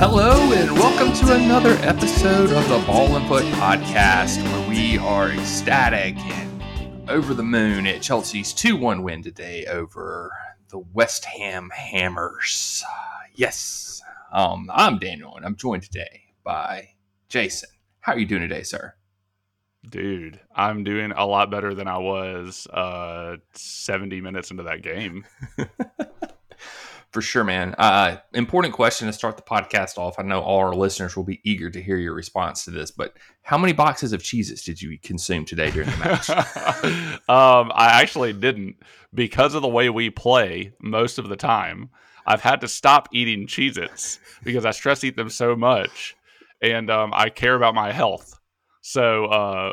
Hello, and welcome to another episode of the Ball and Foot podcast, where we are ecstatic and over the moon at Chelsea's 2 1 win today over the West Ham Hammers. Yes, um, I'm Daniel, and I'm joined today by Jason. How are you doing today, sir? Dude, I'm doing a lot better than I was uh 70 minutes into that game. For sure, man. Uh, important question to start the podcast off. I know all our listeners will be eager to hear your response to this, but how many boxes of Cheez-Its did you consume today during the match? um, I actually didn't because of the way we play most of the time. I've had to stop eating Cheez Its because I stress eat them so much and um, I care about my health. So uh,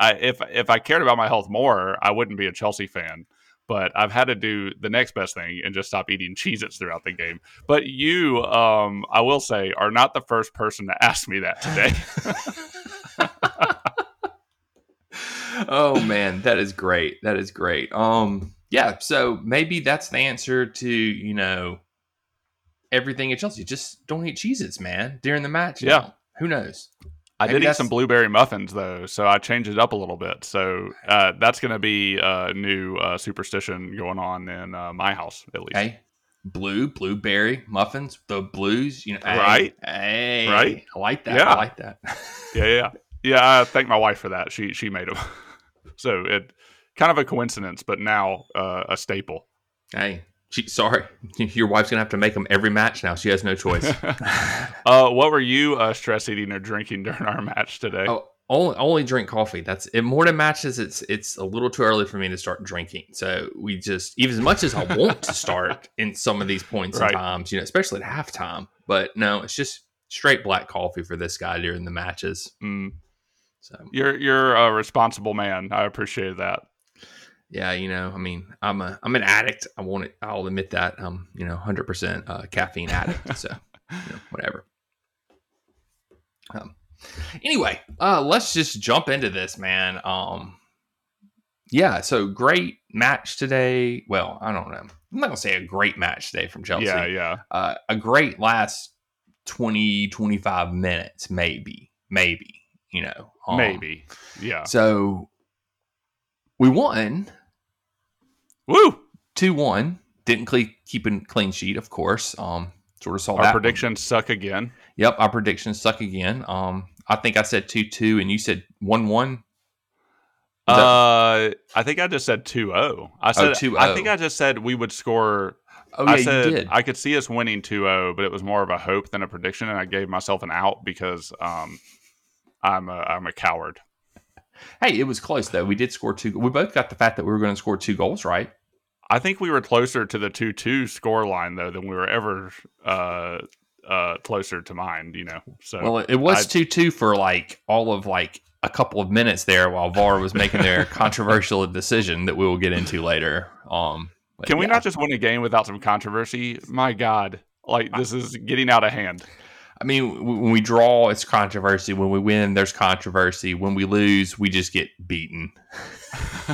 I, if, if I cared about my health more, I wouldn't be a Chelsea fan but I've had to do the next best thing and just stop eating Cheez Its throughout the game. But you, um, I will say, are not the first person to ask me that today. oh man, that is great. That is great. Um, yeah, so maybe that's the answer to, you know, everything at Chelsea. Just don't eat Cheez Its, man, during the match. Yeah. Now. Who knows? I Maybe did eat that's- some blueberry muffins though, so I changed it up a little bit. So uh, that's going to be a new uh, superstition going on in uh, my house, at least. Hey, blue, blueberry muffins, the blues, you know, hey, Right. Hey, Right. I like that. Yeah. I like that. Yeah, yeah, yeah. I thank my wife for that. She she made them. so it kind of a coincidence, but now uh, a staple. hey, she, sorry, your wife's gonna have to make them every match now. She has no choice. uh, what were you uh, stress eating or drinking during our match today? Oh, only only drink coffee. That's it. More than matches, it's it's a little too early for me to start drinking. So we just, even as much as I want to start in some of these points Right. and times, you know, especially at halftime. But no, it's just straight black coffee for this guy during the matches. Mm, So you're you're a responsible man. I appreciate that. Yeah, you know, I mean, I'm a I'm an addict. I want it. I'll admit that. I'm you know 100 percent uh, caffeine addict. so you know, whatever. Um, anyway, uh, let's just jump into this, man. Um, yeah, so great match today. Well, I don't know. I'm not gonna say a great match today from Chelsea. Yeah, yeah. Uh, a great last 20, 25 minutes, maybe, maybe. You know, Um, Maybe. Yeah. So we won Woo! two one. Didn't cle- keep a clean sheet, of course. Um, sort of saw Our that. one. predictions suck again. Yep, our predictions suck again. Um, I think I said two two, and you said one one. Is that- Uh, I think I just said 2-0. I said 2-0. I think I just said we would score. oh yeah, I said you did. I could see us winning 2-0, but it was more of a hope than a prediction, and I gave myself an out because um, I'm a I'm a coward. Hey, it was close though. We did score two. We both got the fact that we were going to score two goals, right? I think we were closer to the 2-2 score line though than we were ever uh, uh, closer to mine. You know, so Well, it was two two for like all of like a couple of minutes there while VAR was making their controversial decision that we will get into later. Um, can we yeah. not just win a game without some controversy? My God, like this is getting out of hand. I mean, when we draw, it's controversy. When we win, there's controversy. When we lose, we just get beaten.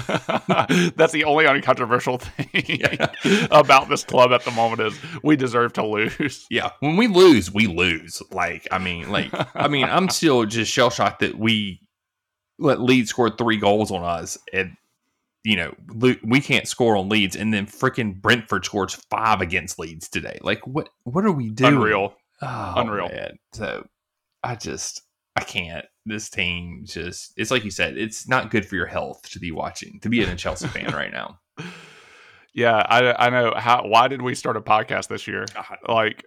That's the only uncontroversial thing about this club at the moment is we deserve to lose. Yeah, when we lose, we lose. Like, I mean, like, I mean, I'm still just shell shocked that we let Leeds scored three goals on us, and you know we can't score on Leeds, and then freaking Brentford scores five against Leeds today. Like, what? What are we doing? Unreal. Oh, Unreal. man. So I just I can't. This team just it's like you said, it's not good for your health to be watching, to be a Chelsea fan right now. Yeah, I I know how why did we start a podcast this year? Like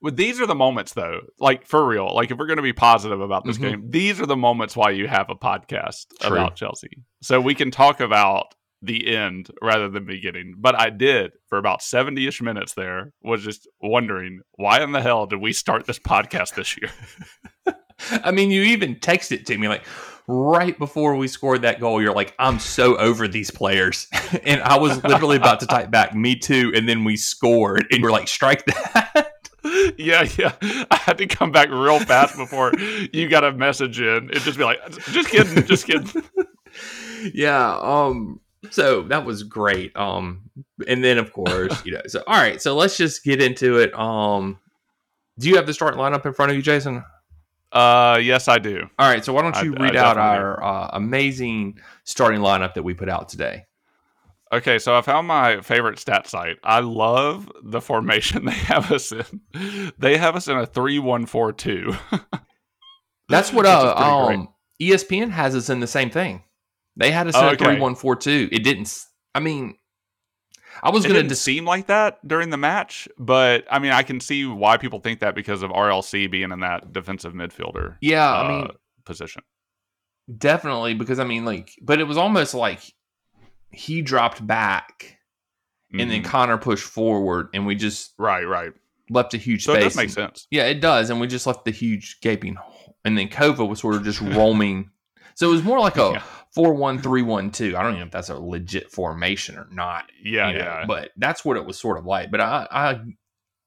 but these are the moments though. Like for real. Like if we're going to be positive about this Mhm. game, these are the moments why you have a podcast True. about Chelsea. So we can talk about the end rather than beginning. But I did for about 70ish minutes there was just wondering why in the hell did we start this podcast this year? I mean, you even texted to me like right before we scored that goal. You're like, I'm so over these players, and I was literally about to type back, "Me too," and then we scored, and you're like, "Strike that." yeah, yeah. I had to come back real fast before you got a message in. It just be like, just kidding, just kidding. yeah. Um. So that was great. Um. And then of course, you know. So all right. So let's just get into it. Um. Do you have the starting lineup in front of you, Jason? Uh, yes, I do. All right. So why don't you I read out our uh, amazing starting lineup that we put out today? Okay, so I found my favorite stat site. I love the formation they have us in. They have us in a three-one-four-two. That's what uh, great. um, ESPN has us in the same thing. They had us Oh, a okay. three one four two. It didn't. I mean, I was It gonna dis- seem like that during the match, but I mean, I can see why people think that because of RLC being in that defensive midfielder Yeah, uh, I mean, position. definitely because I mean, like, but it was almost like he dropped back and then Mhm. Conor pushed forward, and we just right, right. left a huge So it space. does make sense. Yeah, it does, and we just left the huge gaping hole, and then Kova was sort of just roaming. So it was more like a Yeah. Four one three one two. I don't even know if that's a legit formation or not. Yeah, you know, yeah. But that's what it was sort of like. But I, I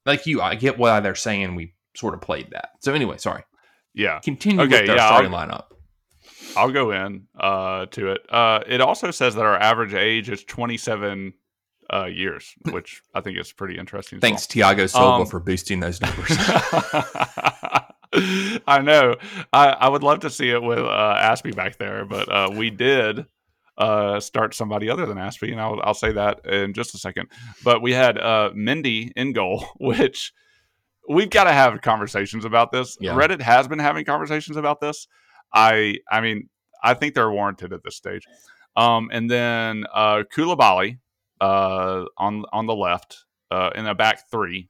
like you, I get why they're saying we sort of played that. So anyway, sorry. yeah. Continue Okay, with their yeah, starting lineup. I'll go in uh, to it. Uh, it also says that our average age is 27 uh, years, which I think is pretty interesting. as well. Thanks, Thiago Silva, Um, for boosting those numbers. I know. I, I would love to see it with uh, Azpi back there, but uh, we did uh, start somebody other than Azpi, and I'll, I'll say that in just a second. But we had uh, Mendy in goal, which we've got to have conversations about this. Yeah. Reddit has been having conversations about this. I I mean, I think they're warranted at this stage. Um, and then uh, Koulibaly uh, on on the left uh, in a back three,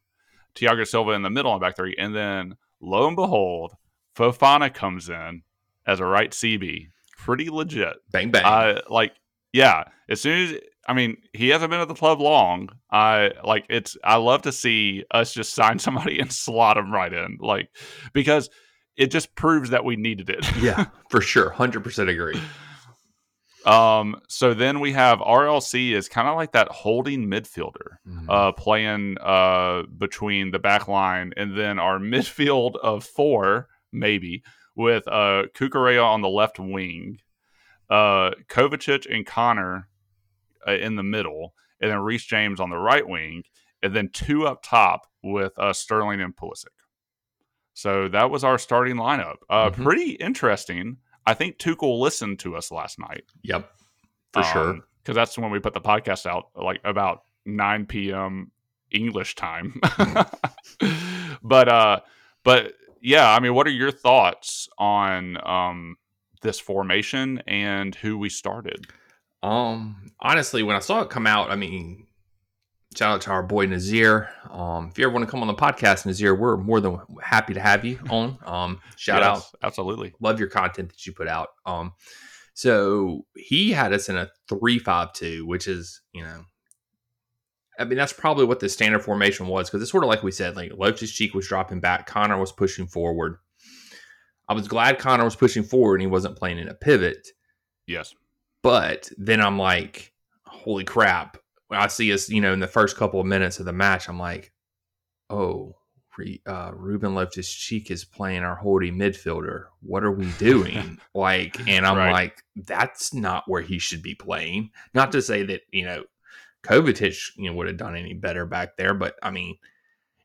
Thiago Silva in the middle on back three, and then lo and behold, Fofana comes in as a right CB, pretty legit. bang bang. I like, yeah. As soon as I mean, he hasn't been at the club long. I like it's. I love to see us just sign somebody and slot him right in, like because it just proves that we needed it. yeah, for sure. Hundred percent agree. Um. So then we have RLC is kind of like that holding midfielder. Mhm. uh, playing uh, between the back line and then our midfield of four, maybe, with uh, Cucurella on the left wing, uh, Kovacic and Conor uh, in the middle, and then Reece James on the right wing, and then two up top with uh, Sterling and Pulisic. So that was our starting lineup. Uh, Mhm. Pretty interesting. I think Tuchel listened to us last night Yep, for sure. because that's when we put the podcast out, like about 9 p.m. English time. but uh, but yeah, I mean, what are your thoughts on um this formation and who we started? Um, honestly, when I saw it come out, I mean, shout out to our boy Nazir. Um, if you ever want to come on the podcast, Nazir, we're more than happy to have you on. Um, shout out absolutely. love your content that you put out. Um, so he had us in a three-five-two, which is you know, I mean that's probably what the standard formation was because it's sort of like we said, like Loftus Cheek was dropping back, Conor was pushing forward. I was glad Conor was pushing forward and he wasn't playing in a pivot, Yes. but then I'm like, holy crap! When I see us, you know, in the first couple of minutes of the match, I'm like, oh, Re, uh, Ruben Loftus Cheek is playing our holding midfielder. What are we doing? like, and I'm Right. like, that's not where he should be playing. Not to say that you know, Kovacic, you know, would have done any better back there, but I mean.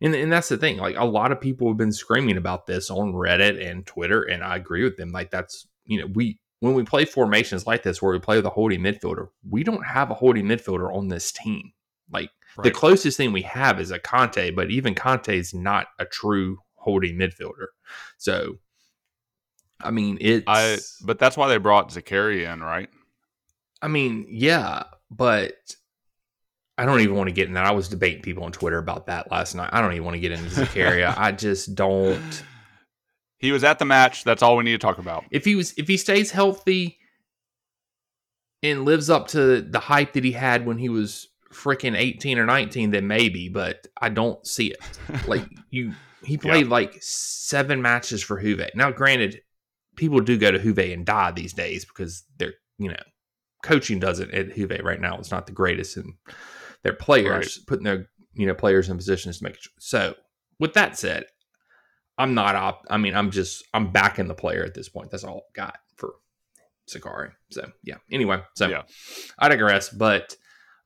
And, and that's the thing. Like a lot of people have been screaming about this on Reddit and Twitter, and I agree with them. Like that's you know we when we play formations like this where we play with a holding midfielder, we don't have a holding midfielder on this team. Like the closest thing we have is a Kanté, but even Kanté is not a true holding midfielder. So, I mean, it's. I but that's why they brought Zakaria in, right? I mean, yeah, but I don't even want to get in that. I was debating people on Twitter about that last night. I don't even want to get into Zakaria. I just don't. He was at the match. That's all we need to talk about. If he was, if he stays healthy and lives up to the hype that he had when he was freaking eighteen or nineteen, then maybe. But I don't see it. Like you, he played like seven matches for Juve. Now, granted, people do go to Juve and die these days because they're you know coaching doesn't at Juve right now. It's not the greatest, and their players putting their you know players in positions to make it. So, with that said, I'm not op. I mean, I'm just I'm backing the player at this point. That's all I've got for Zakaria. So yeah. Anyway, so Yeah. I digress. But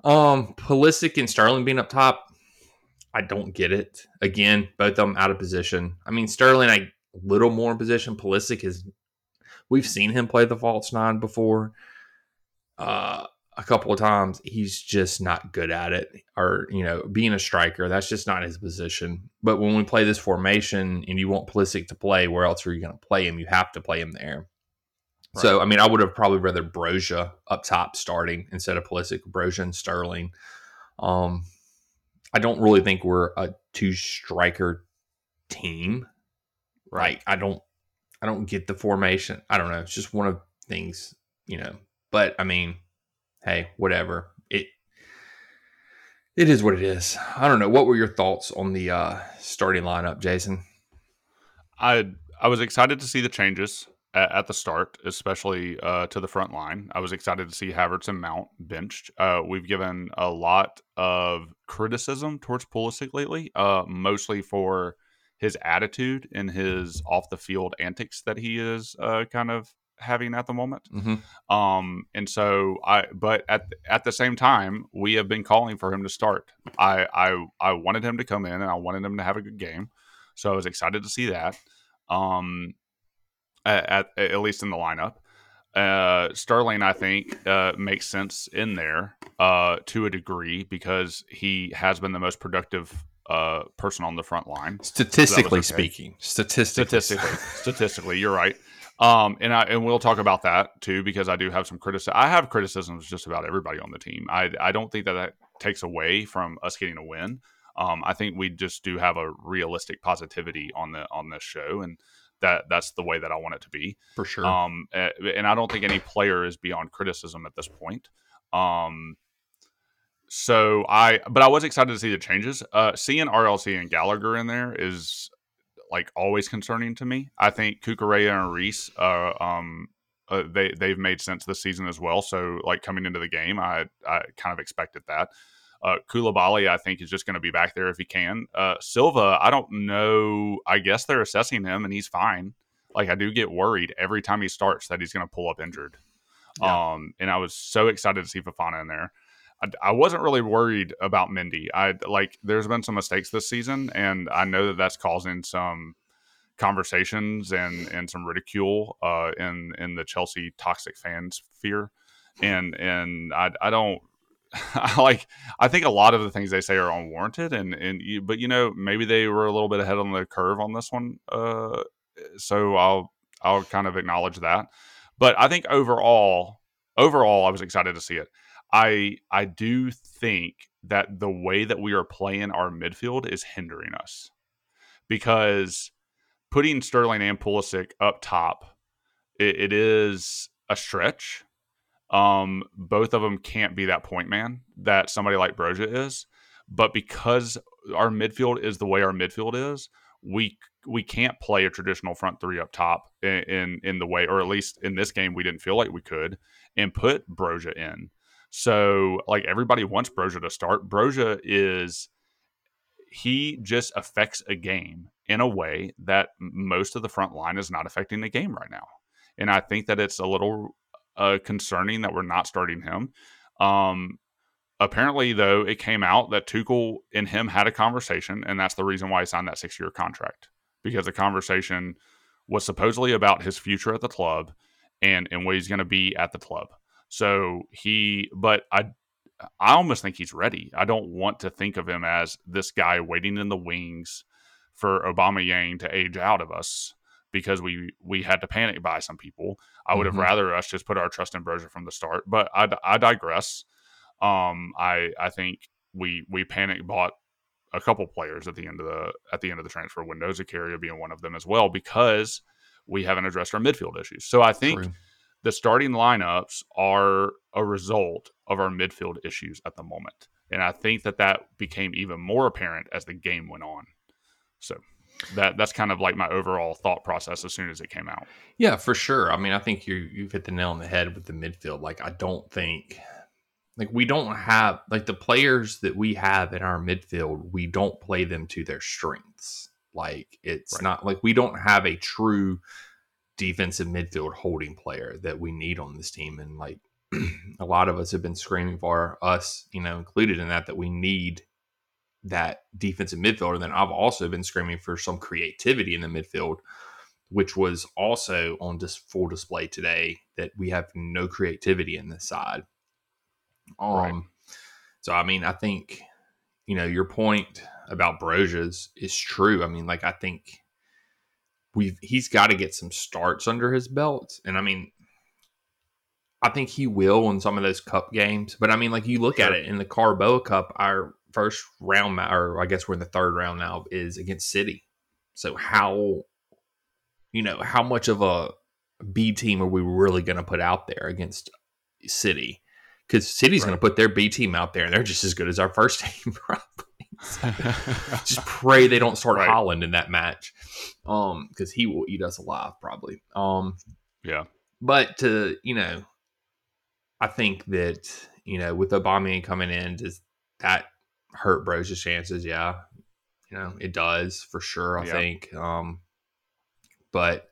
um, Pulisic and Sterling being up top, I don't get it. Again, both of them out of position. I mean, Sterling, I little more in position. Pulisic is, we've seen him play the false nine before. Uh, a couple of times. He's just not good at it, or you know, being a striker. That's just not his position. But when we play this formation and you want Pulisic to play, where else are you going to play him? You have to play him there. Right. So I mean, I would have probably rather Broja up top starting instead of Pulisic, Broja and Sterling. Um, I don't really think we're a two striker team. Right. I don't I don't get the formation. I don't know. It's just one of things, you know. But I mean, hey, whatever. It it is what it is. I don't know. What were your thoughts on the uh, starting lineup, Jason? I I was excited to see the changes at, at the start, especially uh, to the front line. I was excited to see Havertz and Mount benched. Uh, we've given a lot of criticism towards Pulisic lately, uh, mostly for his attitude and his off the field antics that he is uh, kind of having at the moment. Mm-hmm. Um, and so I, but at at the same time, we have been calling for him to start. I I I wanted him to come in, and I wanted him to have a good game. So I was excited to see that. Um, at at, at least in the lineup. Uh, Sterling, I think, uh, makes sense in there uh, to a degree because he has been the most productive uh, person on the front line. Statistically so okay. speaking, statistically, statistically, statistically, you're right. Um, and I and we'll talk about that too because I do have some criticism. I have criticisms just about everybody on the team. I I don't think that that takes away from us getting a win. Um, I think we just do have a realistic positivity on the on this show, and that that's the way that I want it to be for sure. Um, and I don't think any player is beyond criticism at this point. Um, so I, but I was excited to see the changes. Uh, seeing RLC and Gallagher in there is like always concerning to me. I think Cucurella and Reece, uh, um, uh, they they've made sense this season as well. So like coming into the game, I I kind of expected that. Uh, Koulibaly, I think, is just going to be back there if he can. Uh, Silva, I don't know. I guess they're assessing him, and he's fine. Like I do get worried every time he starts that he's going to pull up injured. Yeah. Um, and I was so excited to see Fofana in there. I, I, wasn't really worried about Mendy. I like there's been some mistakes this season, and I know that that's causing some conversations and and some ridicule uh, in in the Chelsea toxic fans fear. And and I I don't I like I think a lot of the things they say are unwarranted and and you, but you know maybe they were a little bit ahead on the curve on this one uh so I'll I'll kind of acknowledge that but I think overall overall I was excited to see it I I do think that the way that we are playing our midfield is hindering us because putting Sterling and Pulisic up top it, it is a stretch um, both of them can't be that point man that somebody like Broja is. But because our midfield is the way our midfield is, we we can't play a traditional front three up top in, in, in the way, or at least in this game, we didn't feel like we could, and put Broja in. So like everybody wants Broja to start. Broja is he just affects a game in a way that most of the front line is not affecting the game right now. And I think that it's a little uh, concerning that we're not starting him. Um, apparently, though, it came out that Tuchel and him had a conversation, and that's the reason why he signed that six year contract because the conversation was supposedly about his future at the club and and what he's going to be at the club. So he, but I, I almost think he's ready. I don't want to think of him as this guy waiting in the wings for Aubameyang to age out of us because we we had to panic buy some people. I would mm-hmm. have rather us just put our trust in Broja from the start, but I, I digress. Um, I I think we we panic bought a couple players at the end of the at the end of the transfer window, Zakaria being one of them as well, because we haven't addressed our midfield issues. So I think True. The starting lineups are a result of our midfield issues at the moment, and I think that that became even more apparent as the game went on. So that that's kind of like my overall thought process as soon as it came out. Yeah, for sure. I mean, I think you you've hit the nail on the head with the midfield. Like, I don't think like we don't have like the players that we have in our midfield. We don't play them to their strengths. Like, it's right. not like we don't have a true defensive midfield holding player that we need on this team. And like a lot of us have been screaming for us, you know, included in that, that we need that defensive midfielder. And then I've also been screaming for some creativity in the midfield, which was also on dis- full display today. That we have no creativity in this side. Um, right. so I mean, I think you know your point about Broja's is true. I mean, like I think we've he's got to get some starts under his belt, and I mean, I think he will in some of those cup games. But I mean, like you look at it in the Carabao Cup, our first round, or I guess we're in the third round now, is against City. So how, you know, how much of a B team are we really going to put out there against City? Because City's right. going to put their B team out there, and they're just as good as our first team, probably. just pray they don't start right. Haaland in that match, um, because he will eat us alive probably. Um, yeah. But to you know, I think that you know with Obama coming in, does that hurt Bro's chances? Yeah, you know it does for sure. I yeah. think. Um, but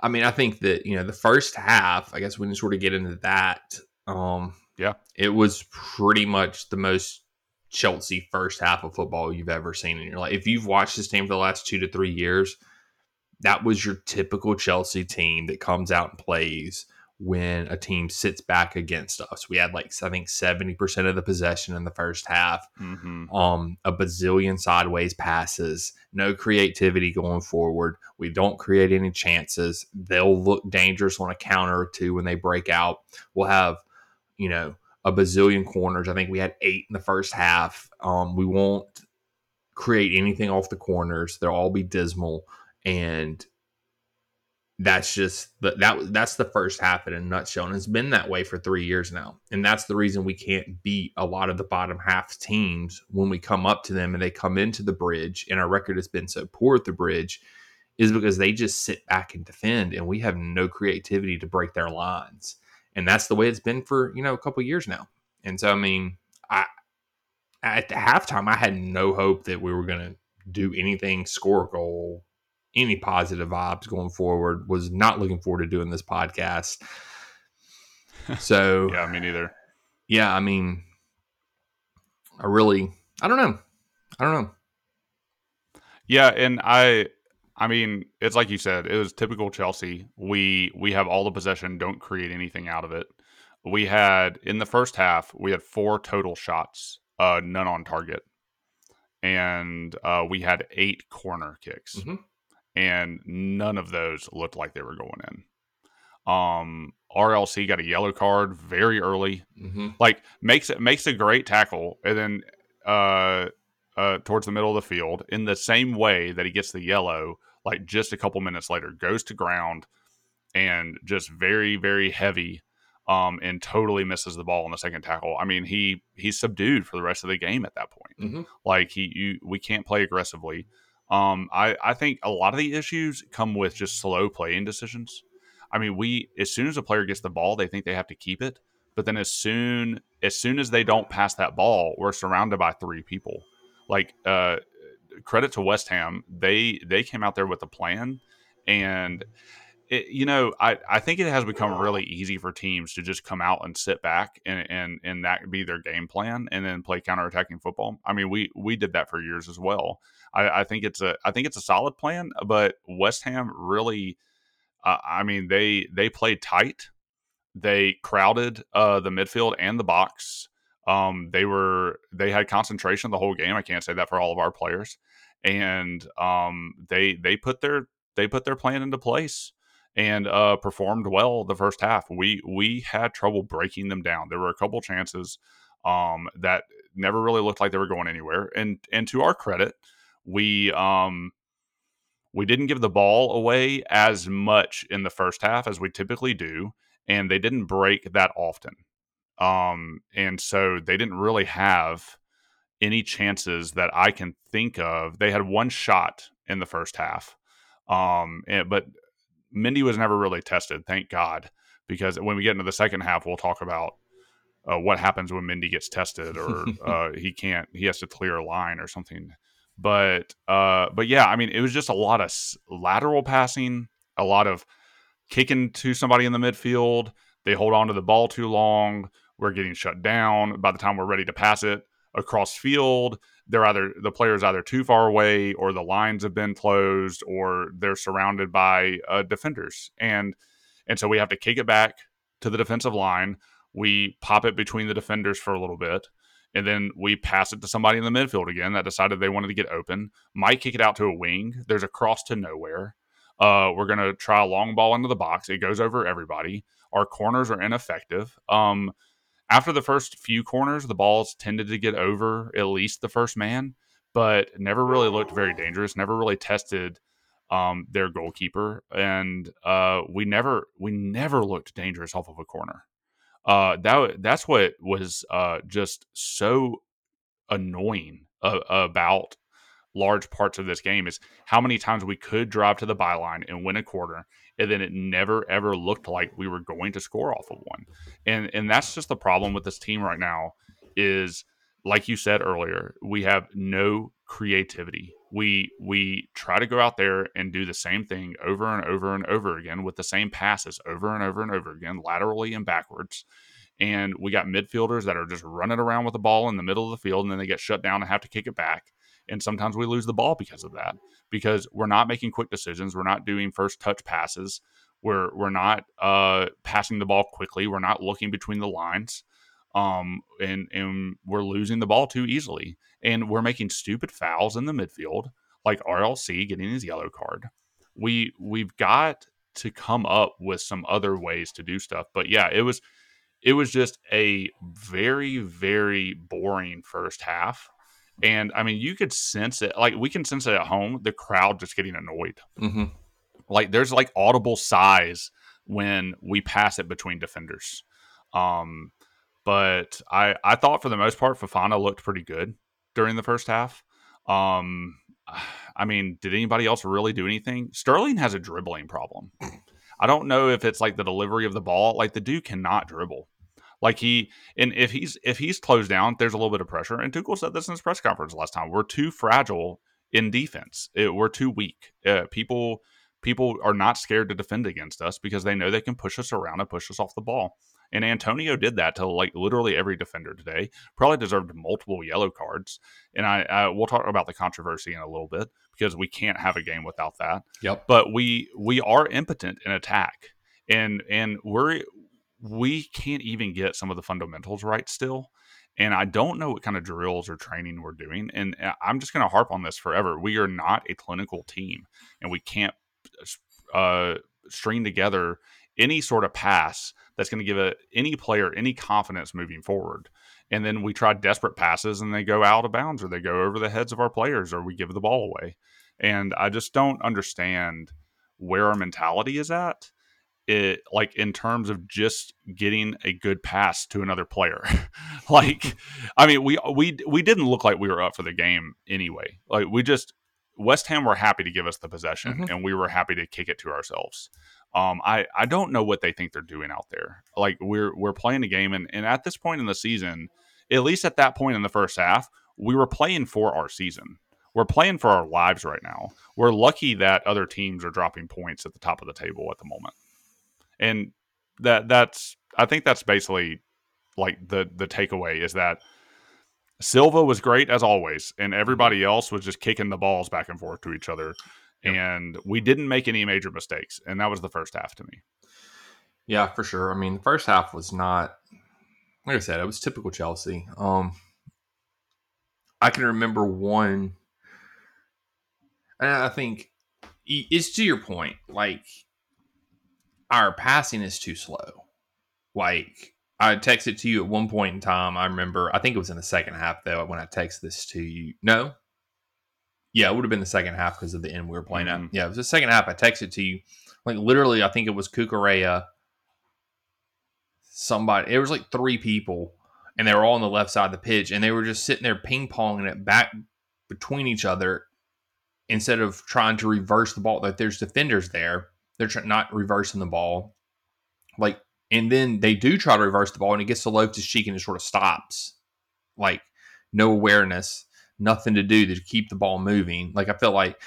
I mean, I think that you know the first half. I guess we can sort of get into that. Um, yeah, it was pretty much the most Chelsea first half of football you've ever seen in your life. If you've watched this team for the last two to three years, that was your typical Chelsea team that comes out and plays when a team sits back against us. We had like I think seventy percent of the possession in the first half. Mm-hmm. Um, a bazillion sideways passes, no creativity going forward. We don't create any chances. They'll look dangerous on a counter or two when they break out. We'll have, you know, a bazillion corners. I think we had eight in the first half. Um, we won't create anything off the corners. They'll all be dismal, and that's just that that's the first half in a nutshell. And it's been that way for three years now, and that's the reason we can't beat a lot of the bottom half teams when we come up to them and they come into the bridge. And our record has been so poor at the bridge. Is because they just sit back and defend, and we have no creativity to break their lines and that's the way it's been for you know a couple years now. And so I mean, I at the halftime I had no hope that we were going to do anything, score a goal, any positive vibes going forward. Was not looking forward to doing this podcast. So yeah, me neither. Yeah, I mean, I really, I don't know, I don't know. Yeah, and I I mean, it's like you said, it was typical Chelsea. We we have all the possession, don't create anything out of it. We had in the first half, we had four total shots, uh, none on target, and uh, we had eight corner kicks, mm-hmm. and none of those looked like they were going in. Um, RLC got a yellow card very early, mm-hmm. like makes it makes a great tackle, and then uh, uh, towards the middle of the field in the same way that he gets the yellow like just a couple minutes later goes to ground and just very very heavy um, and totally misses the ball on the second tackle. I mean, he he's subdued for the rest of the game at that point. Mm-hmm. Like he, you, we can't play aggressively. Um, I I think a lot of the issues come with just slow playing decisions. I mean, we as soon as a player gets the ball, they think they have to keep it, but then as soon as soon as they don't pass that ball, we're surrounded by three people. Like uh, credit to West Ham. They they came out there with a plan, and it, you know I, I think it has become really easy for teams to just come out and sit back and and and that be their game plan, and then play counterattacking football. I mean we we did that for years as well. I, I think it's a I think it's a solid plan, but West Ham really. Uh, I mean, they they played tight. They crowded uh, the midfield and the box. Um, they were they had concentration the whole game. I can't say that for all of our players, and um, they they put their they put their plan into place and uh, performed well the first half. We we had trouble breaking them down. There were a couple chances um, that never really looked like they were going anywhere. And and to our credit, we um, we didn't give the ball away as much in the first half as we typically do, and they didn't break that often. Um, and so they didn't really have any chances that I can think of. They had one shot in the first half, um, and, but Mendy was never really tested. Thank God, because when we get into the second half, we'll talk about uh, what happens when Mendy gets tested, or uh, he can't, he has to clear a line or something. But uh, but yeah, I mean, it was just a lot of lateral passing, a lot of kicking to somebody in the midfield. They hold on to the ball too long. We're getting shut down. By the time we're ready to pass it across field. they're either the player's either too far away or the lines have been closed or they're surrounded by uh, defenders. And and so we have to kick it back to the defensive line. We pop it between the defenders for a little bit and then we pass it to somebody in the midfield again that decided they wanted to get open. Might kick it out to a wing. There's a cross to nowhere. Uh, we're going to try a long ball into the box. It goes over everybody. Our corners are ineffective. Um, after the first few corners, the balls tended to get over at least the first man, but never really looked very dangerous. Never really tested um, their goalkeeper, and uh, we never we never looked dangerous off of a corner. Uh, that that's what was uh, just so annoying about large parts of this game is how many times we could drive to the byline and win a corner and then it never ever looked like we were going to score off of one. And and that's just the problem with this team right now is like you said earlier, we have no creativity. We we try to go out there and do the same thing over and over and over again with the same passes over and over and over again, laterally and backwards. And we got midfielders that are just running around with the ball in the middle of the field and then they get shut down and have to kick it back. And sometimes we lose the ball because of that, because we're not making quick decisions. We're not doing first touch passes. We're, we're not uh, passing the ball quickly. We're not looking between the lines. Um, and, and we're losing the ball too easily. And we're making stupid fouls in the midfield, like RLC getting his yellow card. We, we've got to come up with some other ways to do stuff. But yeah, it was it was just a very very boring first half and I mean, you could sense it. Like we can sense it at home. The crowd just getting annoyed. Mm-hmm. Like there's like audible sighs when we pass it between defenders. Um, but I I thought for the most part Fofana looked pretty good during the first half. Um, I mean, did anybody else really do anything? Sterling has a dribbling problem. I don't know if it's like the delivery of the ball. Like the dude cannot dribble. Like he and if he's if he's closed down, there's a little bit of pressure. And Tuchel said this in his press conference last time. We're too fragile in defense. It, we're too weak. Uh, people people are not scared to defend against us because they know they can push us around and push us off the ball. And Antonio did that to like literally every defender today. Probably deserved multiple yellow cards. And I, I we'll talk about the controversy in a little bit because we can't have a game without that. Yep. But we we are impotent in attack, and and we're we can't even get some of the fundamentals right still. And I don't know what kind of drills or training we're doing. And uh, I'm just going to harp on this forever. We are not a clinical team, and we can't uh, string together any sort of pass that's going to give a, any player any confidence moving forward. And then we try desperate passes and they go out of bounds or they go over the heads of our players or we give the ball away. And I just don't understand where our mentality is at it like in terms of just getting a good pass to another player. like I mean we we we didn't look like we were up for the game anyway. Like we just West Ham were happy to give us the possession mm-hmm. and we were happy to kick it to ourselves. Um, I, I don't know what they think they're doing out there. Like we're we're playing a game and, and at this point in the season, at least at that point in the first half, we were playing for our season. We're playing for our lives right now. We're lucky that other teams are dropping points at the top of the table at the moment and that that's I think that's basically like the the takeaway is that Silva was great as always, and everybody mm-hmm. else was just kicking the balls back and forth to each other, yep. and we didn't make any major mistakes, and that was the first half to me. Yeah, for sure. I mean, the first half was not like I said, it was typical Chelsea. Um, I can remember one, and I think it's to your point, like our passing is too slow. Like I texted to you at one point in time. I remember, I think it was in the second half though, when I texted this to you. No, yeah, it would have been the second half because of the end we were playing mm-hmm. at. Yeah, it was the second half. I texted to you, like literally, I think it was Cucurella. Somebody, it was like three people, and they were all on the left side of the pitch, and they were just sitting there ping ponging it back between each other instead of trying to reverse the ball. Like there's defenders there, they're tr- not reversing the ball. Like, and then they do try to reverse the ball, and it gets to Loftus Cheek and it sort of stops. Like, no awareness, nothing to do to keep the ball moving. Like, I felt like,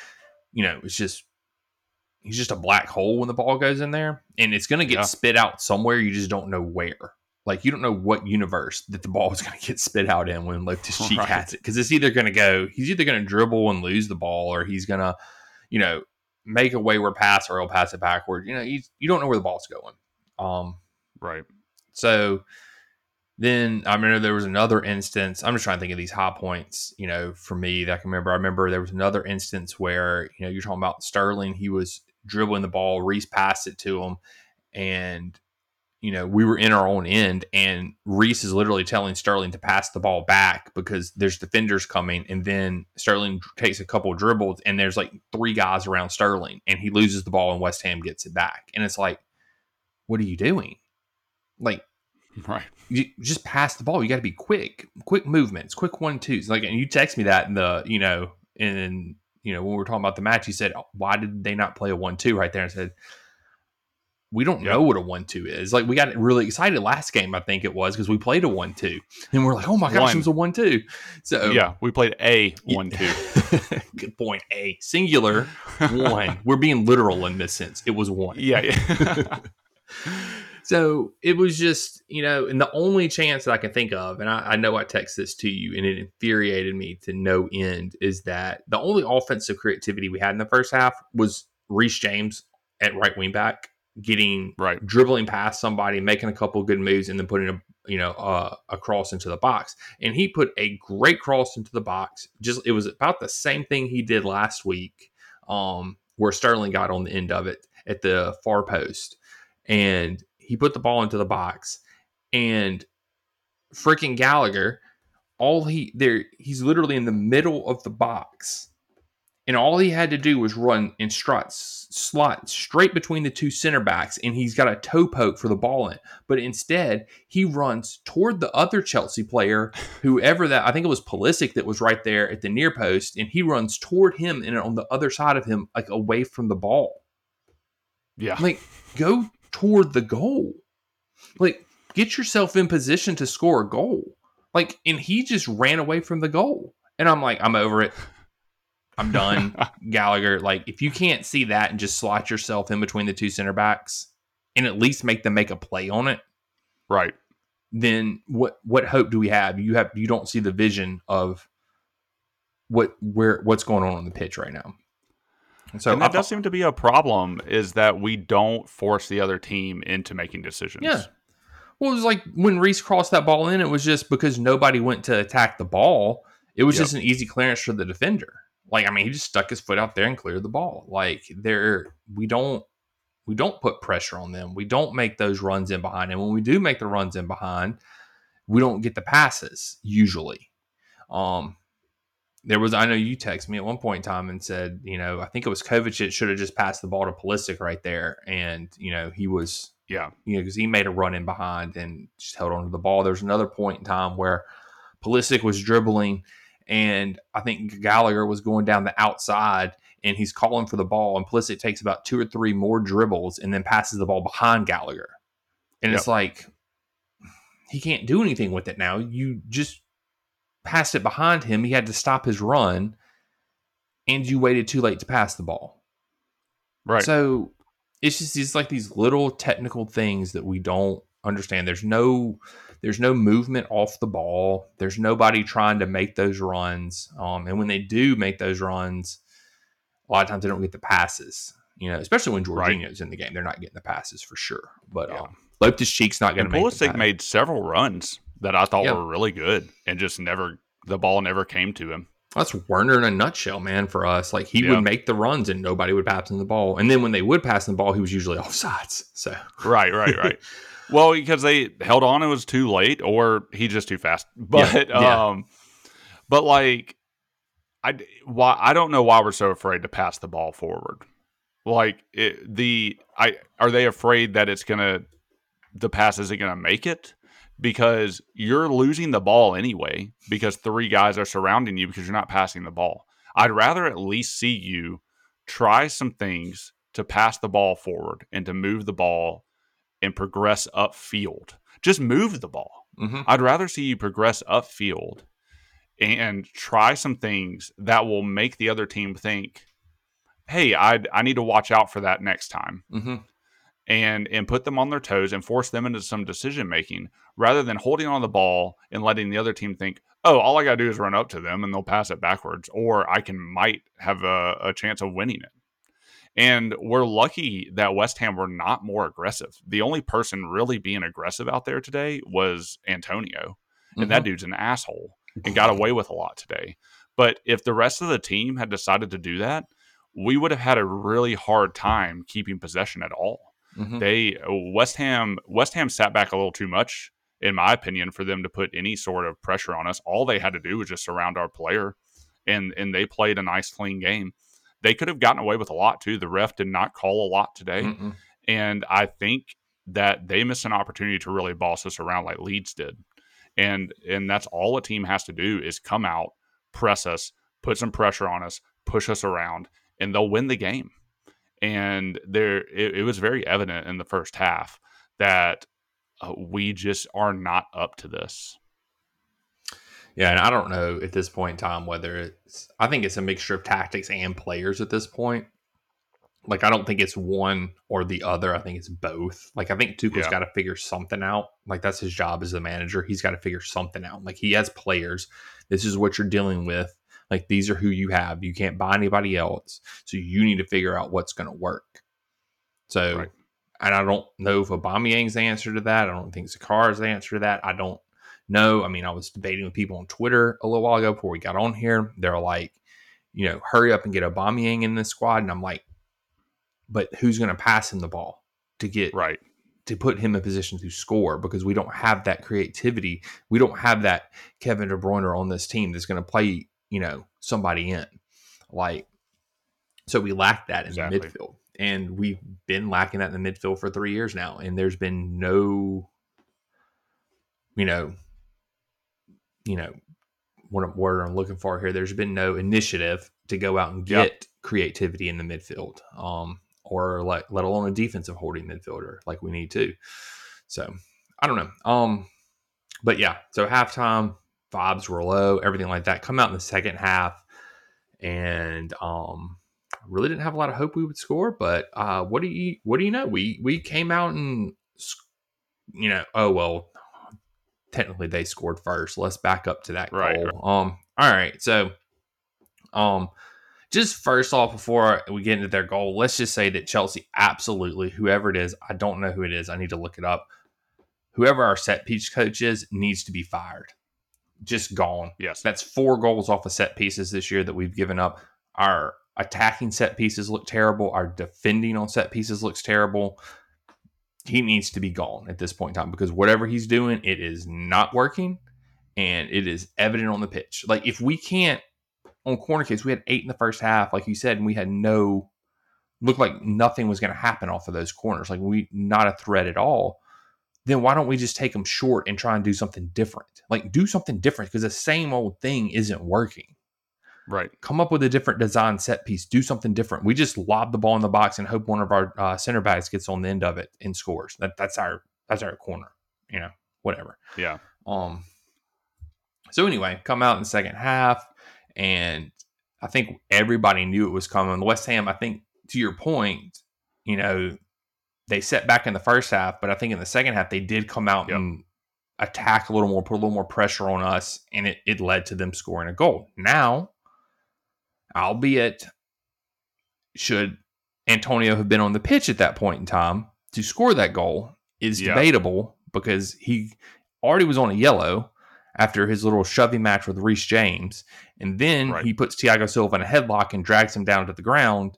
you know, it's just he's just a black hole when the ball goes in there, and it's going to get yeah. spit out somewhere. You just don't know where. like you don't know what universe that the ball is going to get spit out in when Loftus Cheek Right. has it because it's either going to go he's either going to dribble and lose the ball or he's going to you know make a wayward pass or he'll pass it backward. You know you you don't know where the ball's going. Um, Right. so then I remember there was another instance. I'm just trying to think of these high points, you know, for me that I can remember. I remember there was another instance where, you know, you're talking about Sterling. He was dribbling the ball, Reece passed it to him, and you know, we were in our own end, and Reece is literally telling Sterling to pass the ball back because there's defenders coming, and then Sterling takes a couple dribbles, and there's like three guys around Sterling, and he loses the ball, and West Ham gets it back, and it's like, what are you doing? Like Right. you just pass the ball. You got to be quick, quick movements, quick one twos. Like, and you text me that in the, you know, in you know when we were talking about the match, you said, oh, why did they not play a one two right there? And I said, we don't Yep. know what a one two is. Like, we got really excited last game, I think it was because we played a one two, and we're like, oh my gosh, One. it was a one two. So Yeah, we played a one two. good point. A singular one. we're being literal in this sense. It was one. yeah, yeah. So it was just, you know, and the only chance that I can think of, and I, I know I text this to you and it infuriated me to no end, is that the only offensive creativity we had in the first half was Reece James at right wing back getting right. dribbling past somebody, making a couple good moves, and then putting a you know uh, a cross into the box. And he put a great cross into the box. Just it was about the same thing he did last week, um, where Sterling got on the end of it at the far post, and he put the ball into the box, and freaking Gallagher, all he there, he's literally in the middle of the box. And all he had to do was run in struts, slot straight between the two center backs, and he's got a toe poke for the ball in. But instead, he runs toward the other Chelsea player, whoever that I think it was Pulisic that was right there at the near post, and he runs toward him and on the other side of him, like away from the ball. Yeah. Like, go toward the goal. Like, get yourself in position to score a goal. Like, and he just ran away from the goal. And I'm like, I'm over it. I'm done. Gallagher, like, if you can't see that and just slot yourself in between the two center backs and at least make them make a play on it, right. then what what hope do we have? You have you don't see the vision of what where what's going on on the pitch right now. And so and I that does seem to be a problem is that we don't force the other team into making decisions. Yeah. Well, it was like when Reece crossed that ball in, it was just because nobody went to attack the ball. It was Yep. just an easy clearance for the defender. Like, I mean, he just stuck his foot out there and cleared the ball. Like, there, we don't, we don't put pressure on them. We don't make those runs in behind. And when we do make the runs in behind, we don't get the passes usually. Um, there was, I know you texted me at one point in time and said, you know, I think it was Kovacic should have just passed the ball to Pulisic right there. And, you know, he was, Yeah. you know, because he made a run in behind and just held on to the ball. There's another point in time where Pulisic was dribbling, and I think Gallagher was going down the outside, and he's calling for the ball, and Pulisic takes about two or three more dribbles and then passes the ball behind Gallagher, and it's like he can't do anything with it now. You just passed it behind him. He had to stop his run, and you waited too late to pass the ball. Right. So it's just it's like these little technical things that we don't understand. There's no there's no movement off the ball. There's nobody trying to make those runs. Um, and when they do make those runs, a lot of times they don't get the passes. You know, especially when Right. Jorginho's in the game, they're not getting the passes for sure. But Yeah. um, Loftus Cheek's not going to make. Pulisic made several runs that I thought Yeah. were really good and just never the ball never came to him. That's Werner in a nutshell, man. For us, like he Yeah. would make the runs and nobody would pass him the ball, and then when they would pass him the ball, he was usually offsides. So Right, right, right. well, because they held on, it was too late, or he just too fast. But yeah. um, but like, I why I don't know why we're so afraid to pass the ball forward. Like it, the I are they afraid that it's gonna the pass isn't gonna make it because you're losing the ball anyway because three guys are surrounding you because you're not passing the ball. I'd rather at least see you try some things to pass the ball forward and to move the ball and progress upfield. Just move the ball. mhm. I'd rather see you progress upfield and try some things that will make the other team think, "Hey, I I need to watch out for that next time." hmm and and put them on their toes and force them into some decision making rather than holding on the ball and letting the other team think, oh, all I got to do is run up to them and they'll pass it backwards, or I can might have a, a chance of winning it. And we're lucky that West Ham were not more aggressive. The only person really being aggressive out there today was Antonio. And mm-hmm. that dude's an asshole and got away with a lot today. But if the rest of the team had decided to do that, we would have had a really hard time keeping possession at all. Mm-hmm. They West Ham West Ham sat back a little too much, in my opinion, for them to put any sort of pressure on us. All they had to do was just surround our player, and and they played a nice clean game. They could have gotten away with a lot too. The ref did not call a lot today, Mm-mm. and I think that they missed an opportunity to really boss us around like Leeds did. And and that's all a team has to do is come out, press us, put some pressure on us, push us around, and they'll win the game and there it, it was very evident in the first half that uh, we just are not up to this. Yeah, and I don't know at this point in time whether it's I think it's a mixture of tactics and players at this point. Like I don't think it's one or the other. I think it's both. Like I think Tuchel's yeah. got to figure something out. Like that's his job as the manager. He's got to figure something out. Like he has players. This is what you're dealing with. Like these are who you have. You can't buy anybody else. So you need to figure out what's going to work. So, right. and I don't know if Aubameyang's the answer to that. I don't think Zakar is the answer to that. I don't know. I mean, I was debating with people on Twitter a little while ago before we got on here. They're like, you know, hurry up and get Aubameyang in this squad. And I'm like, but who's going to pass him the ball to get right to put him in position to score because we don't have that creativity. We don't have that Kevin De Bruyne on this team that's going to play you know, somebody in. Like, so we lack that in exactly. the midfield. And we've been lacking that in the midfield for three years now. And there's been no, you know, you know, what word I'm looking for here. There's been no initiative to go out and get yep. creativity in the midfield, um, or like let alone a defensive holding midfielder like we need to. So I don't know. Um, but yeah, so halftime, vibes were low, everything like that. Come out in the second half, and um, really didn't have a lot of hope we would score. But uh, what do you what do you know? We we came out and you know, oh well, technically they scored first. Let's back up to that right, goal. Right. Um, all right, so um. Just first off, before we get into their goal, let's just say that Chelsea absolutely, whoever it is, I don't know who it is. I need to look it up. Whoever our set piece coach is needs to be fired just gone. Yes. That's four goals off of set pieces this year that we've given up. Our attacking set pieces look terrible. Our defending on set pieces looks terrible. He needs to be gone at this point in time because whatever he's doing, it is not working and it is evident on the pitch. Like if we can't on corner kicks, we had eight in the first half, like you said, and we had no looked like nothing was going to happen off of those corners. Like we not a threat at all then why don't we just take them short and try and do something different? Like do something different because the same old thing isn't working. Right. Come up with a different design set piece. Do something different. We just lob the ball in the box and hope one of our uh, center backs gets on the end of it and scores. That that's our that's our corner. You know, whatever. Yeah. Um. So anyway, come out in the second half, and I think everybody knew it was coming. West Ham, I think, to your point, you know, they set back in the first half, but I think in the second half they did come out yep. and attack a little more, put a little more pressure on us, and it, it led to them scoring a goal. Now, albeit should Antonio have been on the pitch at that point in time to score that goal is yep. debatable because he already was on a yellow after his little shoving match with Reece James. And then right. he puts Thiago Silva in a headlock and drags him down to the ground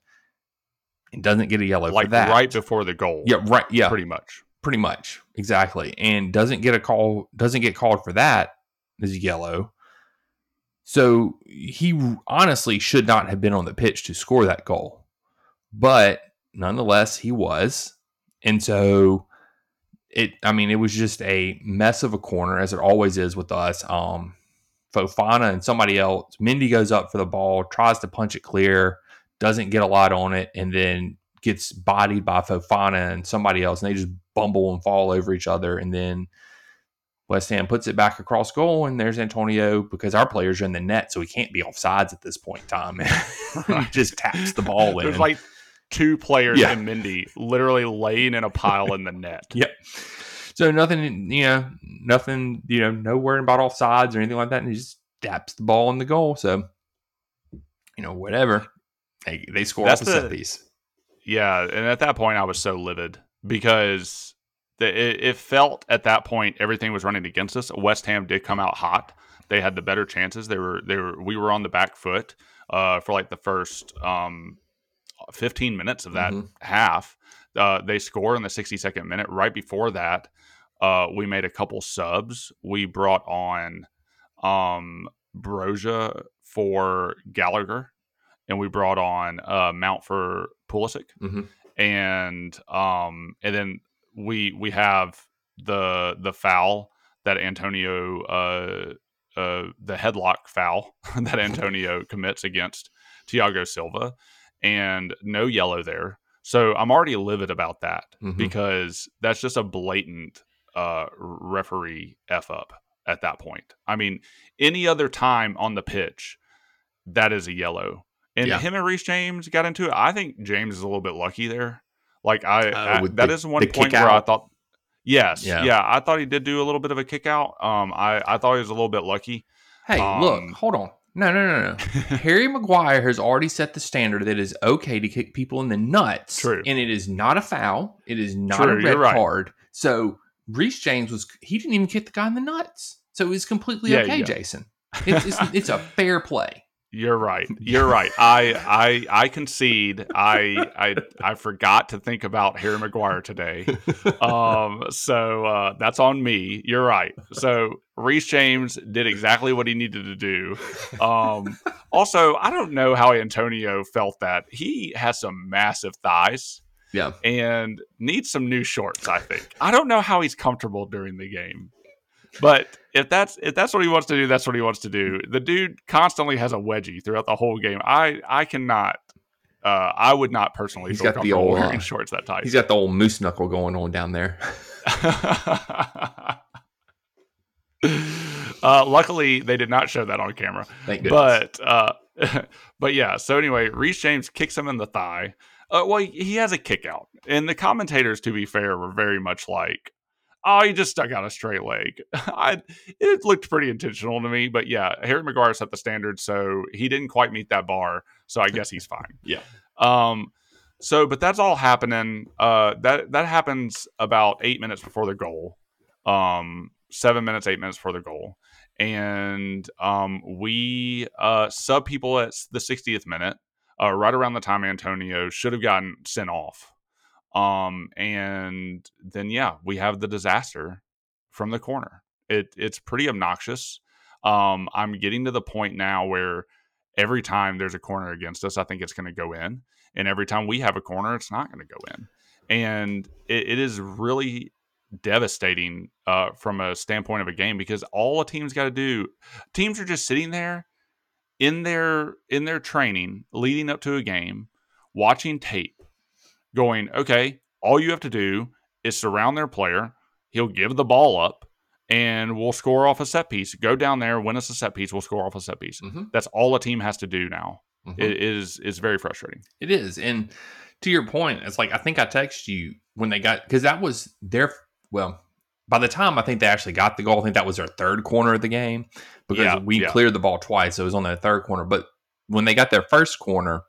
and doesn't get a yellow like for that. right before the goal. Yeah, right. Yeah, pretty much. Pretty much, exactly. And doesn't get a call. Doesn't get called for that is yellow. So he honestly should not have been on the pitch to score that goal, but nonetheless he was, and so it. I mean, it was just a mess of a corner as it always is with us. Um, Fofana and somebody else. Mendy goes up for the ball, tries to punch it clear doesn't get a lot on it, and then gets bodied by Fofana and somebody else, and they just bumble and fall over each other, and then West Ham puts it back across goal, and there's Antonio because our players are in the net, so he can't be off sides at this point in time. he just taps the ball in. There's like two players Yeah. and Mendy literally laying in a pile in the net. Yep. So nothing, you know, nothing, you know, no worrying about offsides or anything like that, and he just taps the ball in the goal. So, you know, whatever. They they score That's off a set the- piece. Yeah, and at that point, I was so livid because the, it, it felt at that point everything was running against us. West Ham did come out hot; they had the better chances. They were they were we were on the back foot uh, for like the first um, fifteen minutes of that Mhm. half. Uh, they score in the sixty second minute. Right before that, uh, we made a couple subs. We brought on um, Broja for Gallagher, and we brought on uh, Mount for Pulisic Mhm. and um and then we we have the the foul that Antonio uh uh the headlock foul that Antonio commits against Thiago Silva and no yellow there. So I'm already livid about that Mhm. because that's just a blatant uh referee f up at that point. I mean, any other time on the pitch that is a yellow. And Yeah. him and Reece James got into it. I think James is a little bit lucky there. Like I, Uh, I that the- is one point where I thought Yes. Yeah. Yeah. I thought he did do a little bit of a kick out. Um I, I thought he was a little bit lucky. Hey, Um, look, hold on. No, no, no, no. Harry Maguire has already set the standard that it is okay to kick people in the nuts. True. And it is not a foul. It is not True, a red right. card. So Reece James was he didn't even kick the guy in the nuts. So it's completely Yeah, okay, yeah. Jason. It's, it's, it's a fair play. You're right. You're right. I I I concede. I I I forgot to think about Harry Maguire today. Um so uh that's on me. You're right. So Reece James did exactly what he needed to do. Um also, I don't know how Antonio felt that. He has some massive thighs Yeah. and needs some new shorts, I think. I don't know how he's comfortable during the game. But if that's if that's what he wants to do, that's what he wants to do. The dude constantly has a wedgie throughout the whole game. I I cannot uh I would not personally He's got the old, uh, wearing shorts that tight. He's got the old moose knuckle going on down there. uh, luckily, they did not show that on camera. Thank goodness. But uh, but yeah. So anyway, Reece James kicks him in the thigh. Uh, well, he- he has a kick out, and the commentators, to be fair, were very much like, "Oh, he just stuck out a straight leg." I it looked pretty intentional to me, but yeah, Harry Maguire set the standard, so he didn't quite meet that bar. So I guess he's fine. Yeah. Um. So, but that's all happening. Uh, that that happens about eight minutes before the goal. Um, seven minutes, eight minutes before the goal, and um, we uh sub people at the 60th minute, uh, right around the time Antonio should have gotten sent off. Um, and then yeah, we have the disaster from the corner. It it's pretty obnoxious. Um, I'm getting to the point now where every time there's a corner against us, I think it's going to go in, and every time we have a corner, it's not going to go in, and it, it is really devastating uh, from a standpoint of a game because all a team's got to do, teams are just sitting there in their in their training leading up to a game, watching tape, going, okay, all you have to do is surround their player. He'll give the ball up, and we'll score off a set piece. Go down there, win us a set piece. We'll score off a set piece. Mhm. That's all a team has to do now. Mhm. It is is very frustrating. It is. And to your point, it's like I think I texted you when they got because that was their well, by the time I think they actually got the goal, I think that was their third corner of the game because Yeah, we yeah. cleared the ball twice. So it was on their third corner. But when they got their first corner,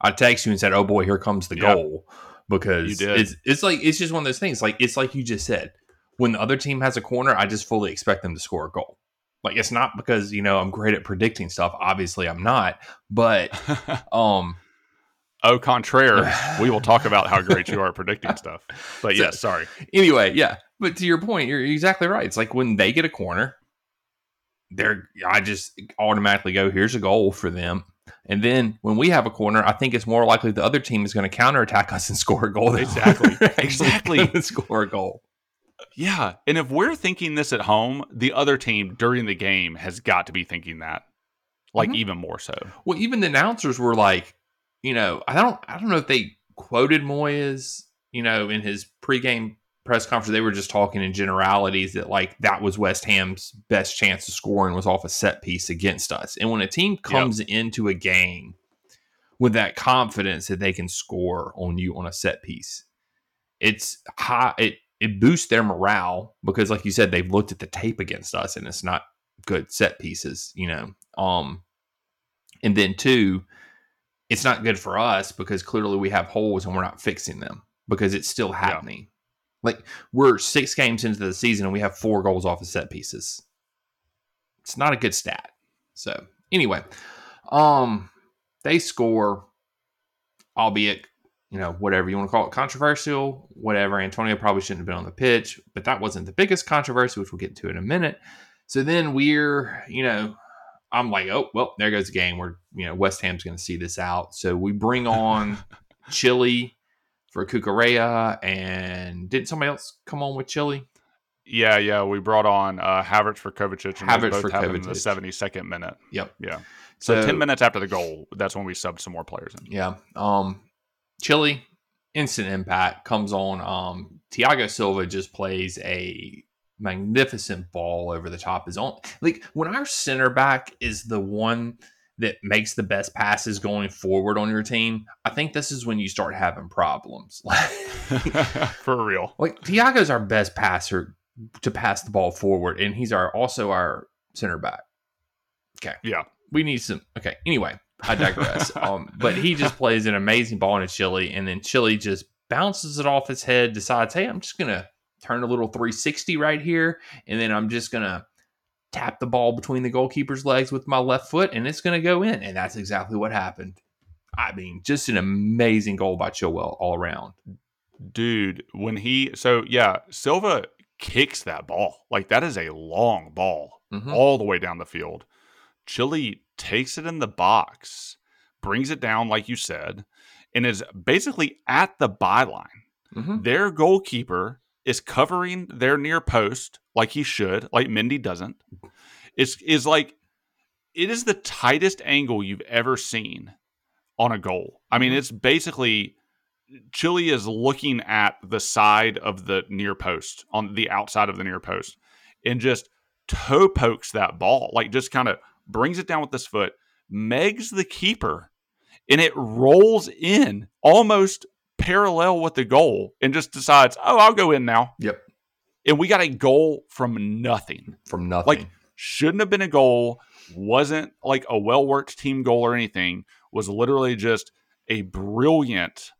I texted you and said, Oh boy, here comes the Yeah. goal. Because it's it's like it's just one of those things. Like it's like you just said. When the other team has a corner, I just fully expect them to score a goal. Like it's not because, you know, I'm great at predicting stuff. Obviously I'm not. But um Au contraire, we will talk about how great you are at predicting stuff. But So- yes, sorry. anyway, yeah. But to your point, you're exactly right. It's like when they get a corner, they're I just automatically go, here's a goal for them. And then when we have a corner, I think it's more likely the other team is going to counterattack us and score a goal. Exactly. Exactly. score a goal. Yeah, and if we're thinking this at home, the other team during the game has got to be thinking that, like Mhm. even more so. Well, even the announcers were like, you know, I don't I don't know if they quoted Moyes, you know, in his pregame press conference. They were just talking in generalities that like that was West Ham's best chance of scoring was off a set piece against us. And when a team comes into a game with that confidence that they can score on you on a set piece. It's high. It it boosts their morale because, like you said, they've looked at the tape against us, and it's not good set pieces. You know, um, and then two, it's not good for us because clearly we have holes and we're not fixing them because it's still happening. Like we're six games into the season and we have four goals off of set pieces. It's not a good stat. So anyway, um, they score, albeit you know whatever you want to call it, controversial, whatever. Antonio probably shouldn't have been on the pitch, but that wasn't the biggest controversy, which we'll get to in a minute. So then we're you know I'm like, oh well, there goes the game. We're you know West Ham's going to see this out. So we bring on Chilly for Cucurella, and didn't somebody else come on with Chilly? Yeah, yeah, we brought on uh, Havertz for Kovacic. And Havertz for Kovacic. In the 72nd minute. Yep. Yeah. So, so, 10 minutes after the goal, that's when we subbed some more players in. Yeah. Um, Chilly, instant impact comes on. Um, Thiago Silva just plays a magnificent ball over the top. Is on like when our center back is the one that makes the best passes going forward on your team, I think this is when you start having problems. For real. Like Thiago's our best passer to pass the ball forward, and he's our also our center back. Okay. Yeah. We need some okay. Anyway, I digress. um, but he just plays an amazing ball in a Chilly, and then Chilly just bounces it off his head, decides, hey, I'm just gonna turn a little 360 right here, and then I'm just gonna tap the ball between the goalkeeper's legs with my left foot, and it's gonna go in. And that's exactly what happened. I mean, just an amazing goal by Chilwell all around. Dude, when he so yeah, Silva kicks that ball. Like that is a long ball mm-hmm. all the way down the field. Chilly takes it in the box, brings it down, like you said, and is basically at the byline. Mm-hmm. Their goalkeeper is covering their near post like he should, like Mendy doesn't. It's is like it is the tightest angle you've ever seen on a goal. I mean, mm-hmm. it's basically Chilly is looking at the side of the near post on the outside of the near post and just toe pokes that ball, like just kind of brings it down with this foot, megs the keeper, and it rolls in almost parallel with the goal and just decides, oh, I'll go in now. Yep. And we got a goal from nothing. From nothing. Like, shouldn't have been a goal, wasn't like a well worked team goal or anything, was literally just a brilliant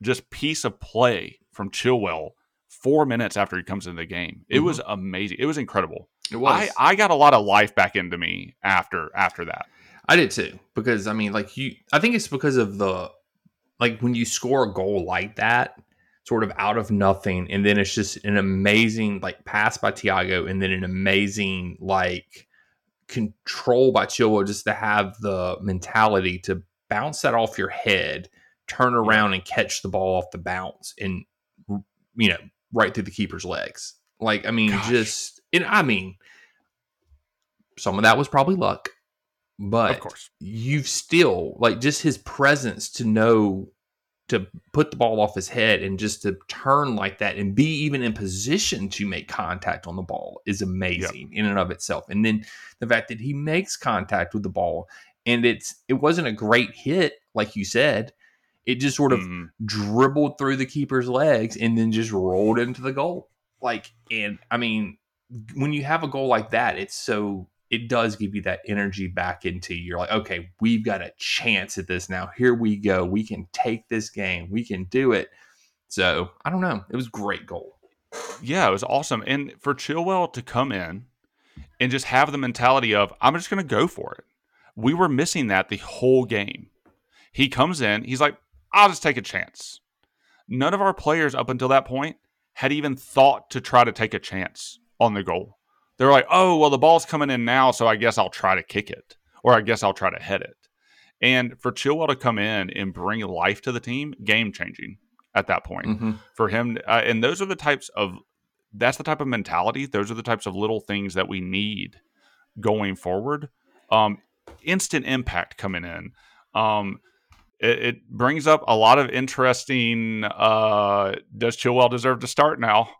just piece of play from Chilwell four minutes after he comes into the game. It mm-hmm. was amazing. It was incredible. It was. I, I got a lot of life back into me after after that. I did too because I mean, like you, I think it's because of the like when you score a goal like that, sort of out of nothing, and then it's just an amazing like pass by Thiago, and then an amazing like control by Chilwell just to have the mentality to bounce that off your head turn around and catch the ball off the bounce and you know right through the keeper's legs. Like I mean, Gosh. just and I mean, some of that was probably luck, but of course you've still like just his presence to know to put the ball off his head and just to turn like that and be even in position to make contact on the ball is amazing yep. in and of itself. And then the fact that he makes contact with the ball and it's it wasn't a great hit like you said, it just sort of mm. dribbled through the keeper's legs and then just rolled into the goal. Like, and I mean, when you have a goal like that, it's so it does give you that energy back into you. You're like, okay, we've got a chance at this now. Here we go. We can take this game. We can do it. So I don't know. It was great goal. Yeah, it was awesome. And for Chilwell to come in and just have the mentality of, I'm just going to go for it. We were missing that the whole game. He comes in, he's like, I'll just take a chance. None of our players up until that point had even thought to try to take a chance on the goal. They're like, oh, well, the ball's coming in now, so I guess I'll try to kick it, or I guess I'll try to head it. And for Chilwell to come in and bring life to the team, game changing at that point mm-hmm. for him. Uh, and those are the types of that's the type of mentality. Those are the types of little things that we need going forward. Um, instant impact coming in. Um, it, it brings up a lot of interesting. Uh, does Chilwell deserve to start now?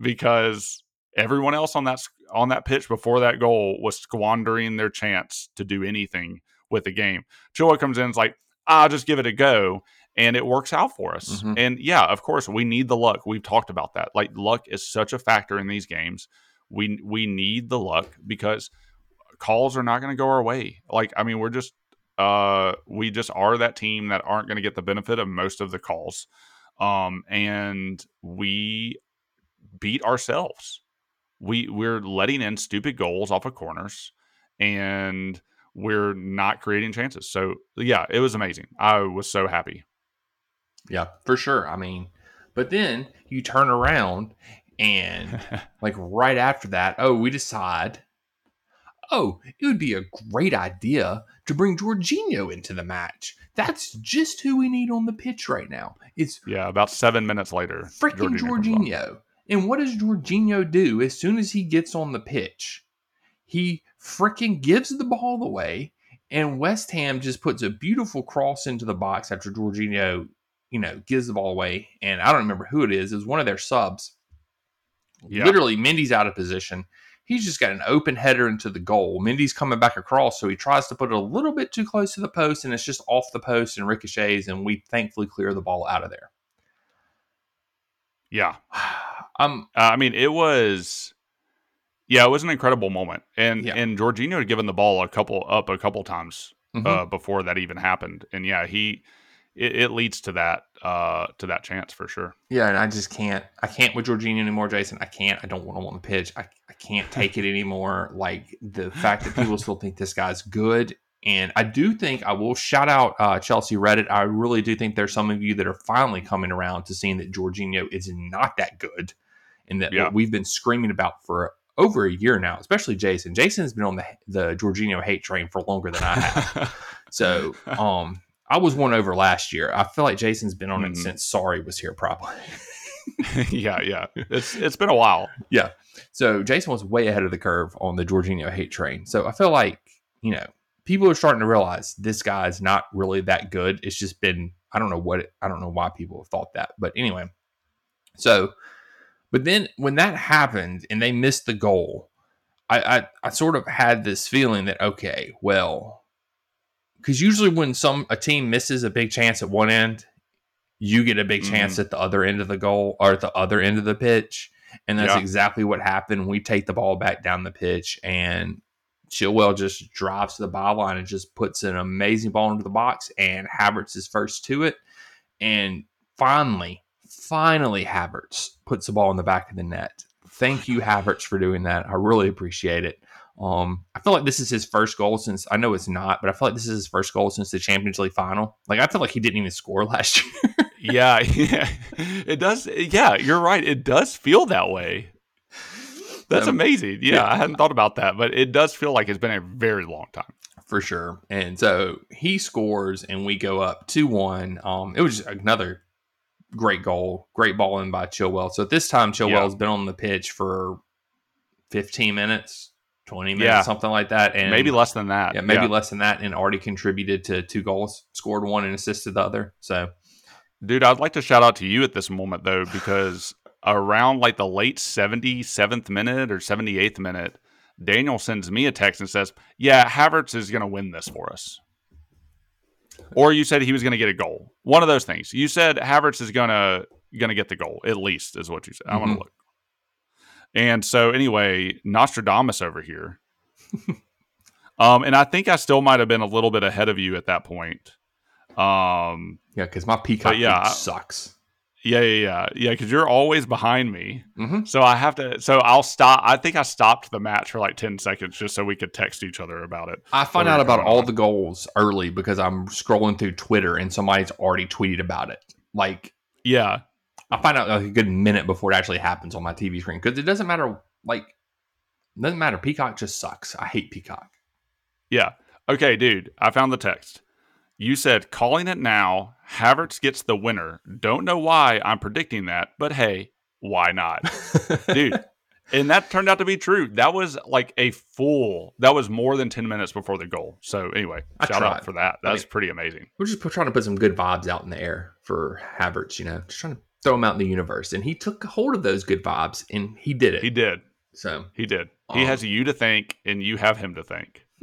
Because everyone else on that on that pitch before that goal was squandering their chance to do anything with the game. Chilwell comes in, is like, I'll just give it a go. And it works out for us. Mhm. And yeah, of course, we need the luck. We've talked about that. Like luck is such a factor in these games. We we need the luck because calls are not going to go our way. Like I mean, we're just uh we just are that team that aren't going to get the benefit of most of the calls. Um and we beat ourselves. We we're letting in stupid goals off of corners and we're not creating chances. So yeah, it was amazing. I was so happy. Yeah, for sure. I mean, but then you turn around and like right after that, oh, we decide, oh, it would be a great idea to bring Jorginho into the match. That's just who we need on the pitch right now. It's yeah, about seven minutes later, freaking Jorginho. Jorginho. And what does Jorginho do as soon as he gets on the pitch? He freaking gives the ball away, and West Ham just puts a beautiful cross into the box after Jorginho, you know, gives the ball away. And I don't remember who it is. It was one of their subs. Yeah. Literally, Mendy's out of position. He's just got an open header into the goal. Mendy's coming back across, so he tries to put it a little bit too close to the post, and it's just off the post and ricochets, and we thankfully clear the ball out of there. Yeah, Um, Uh, I mean, it was, yeah, it was an incredible moment, and Yeah. and Jorginho had given the ball a couple up a couple times mhm. uh, before that even happened, and yeah, he it, it leads to that uh, to that chance for sure. Yeah, and I just can't. I can't with Jorginho anymore, Jason. I can't. I don't want him on the pitch. I, I can't take it anymore. Like the fact that people still think this guy's good. And I do think I will shout out uh, Chelsea Reddit. I really do think there's some of you that are finally coming around to seeing that Jorginho is not that good, and that Yeah. we've been screaming about for over a year now, especially Jason. Jason has been on the the Jorginho hate train for longer than I have. So, um, I was one over last year. I feel like Jason's been on it Mhm. since Sarri was here, probably. yeah, yeah, it's it's been a while. Yeah. So Jason was way ahead of the curve on the Jorginho hate train. So I feel like, you know, people are starting to realize this guy's not really that good. It's just been, I don't know what, it, I don't know why people have thought that. But anyway, so, but then when that happened and they missed the goal, I, I, I sort of had this feeling that, okay, well, because usually when some, a team misses a big chance at one end, you get a big chance mm-hmm. at the other end of the goal or at the other end of the pitch. And that's Yeah. exactly what happened. We take the ball back down the pitch, and Chilwell just drives to the byline and just puts an amazing ball into the box. And Havertz is first to it. And finally, finally, Havertz puts the ball in the back of the net. Thank you, Havertz, for doing that. I really appreciate it. Um, I feel like this is his first goal since I know it's not, but I feel like this is his first goal since the Champions League final. Like I feel like he didn't even score last year. yeah, yeah, it does. Yeah, you're right. It does feel that way. That's Um, amazing. Yeah, yeah. I hadn't thought about that, but it does feel like it's been a very long time. for sure. And so he scores, and we go up two one. Um, it was just another great goal, great ball in by Chilwell. So at this time, Chilwell's been on the pitch for fifteen minutes, twenty minutes, Yeah. something like that, and maybe less than that. yeah, maybe less than that, and already contributed to two goals, scored one and assisted the other. So Dude, I'd like to shout out to you at this moment though, because around like the late 77th minute or 78th minute, Daniel sends me a text and says, Yeah, Havertz is going to win this for us. Or you said he was going to get a goal. One of those things. You said Havertz is going to going to get the goal, at least, is what you said. I want to look. And so, anyway, Nostradamus over here. um, and I think I still might have been a little bit ahead of you at that point. Um, yeah, because my peacock yeah, I- sucks. Yeah, yeah, yeah, yeah. Because you're always behind me, hmm so I have to. So I'll stop. I think I stopped the match for like ten seconds just so we could text each other about it. I find out about all on? the goals early because I'm scrolling through Twitter and somebody's already tweeted about it. Like Yeah, I find out like a good minute before it actually happens on my TV screen because it doesn't matter. Like, it doesn't matter. Peacock just sucks. I hate Peacock. yeah. Okay, dude. I found the text. You said calling it now. Havertz gets the winner. Don't know why I'm predicting that, but hey, why not, dude? And that turned out to be true. That was like a full. That was more than ten minutes before the goal. So anyway, I shout tried. out for that. I That's mean- pretty amazing. We're just trying to put some good vibes out in the air for Havertz. You know, just trying to throw him out in the universe, and he took hold of those good vibes, and he did it. He did. so He did. He Um, has you to thank, and you have him to thank.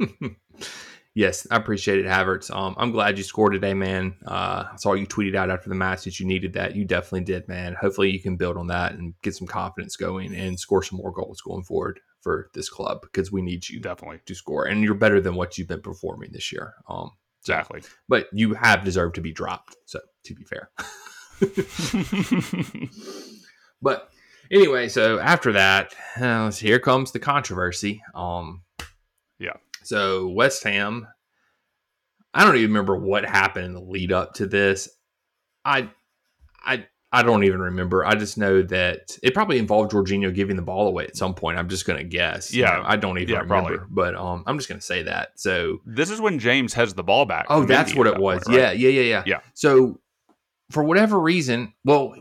Yes, I appreciate it, Havertz. Um, I'm glad you scored today, man. Uh, I saw you tweeted out after the match that you needed that. You definitely did, man. Hopefully, you can build on that and get some confidence going and score some more goals going forward for this club because we need you Definitely. to score. And you're better than what you've been performing this year. Um, Exactly. but you have deserved to be dropped. So, to be fair. But anyway, so after that, uh, here comes the controversy. Um. So West Ham, I don't even remember what happened in the lead up to this. I, I, I don't even remember. I just know that it probably involved Jorginho giving the ball away at some point. I'm just gonna guess. You Yeah. know, I don't even Yeah, remember. probably. But um, I'm just gonna say that. So this is when James has the ball back. Oh, that's what at it that was. point, Yeah, yeah, yeah, yeah. Yeah. So, for whatever reason, well,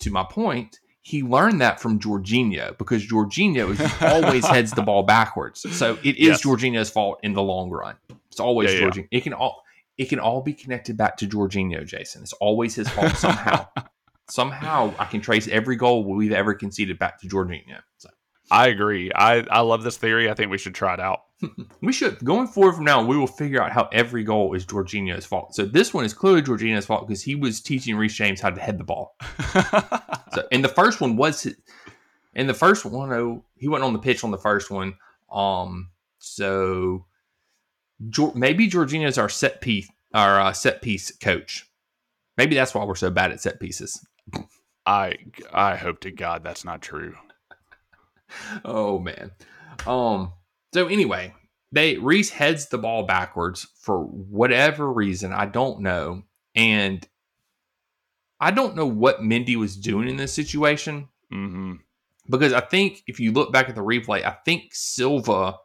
to my point, he learned that from Jorginho because Jorginho is always heads the ball backwards. So it is Yes. Jorginho's fault in the long run. It's always Yeah, yeah. It can all it can all be connected back to Jorginho, Jason. It's always his fault somehow. somehow I can trace every goal we've ever conceded back to Jorginho. So I agree. I, I love this theory. I think we should try it out. We should. Going forward from now, we will figure out how every goal is Jorginho's fault. So this one is clearly Jorginho's fault because he was teaching Reece James how to head the ball. So and the first one was in the first one, oh, he went on the pitch on the first one. Um, so maybe Jorginho's our set piece, our uh, set piece coach. Maybe that's why we're so bad at set pieces. I I hope to God that's not true. oh man. Um. So anyway, they Reece heads the ball backwards for whatever reason I don't know, and I don't know what Mendy was doing in this situation hmm because I think if you look back at the replay, I think Silva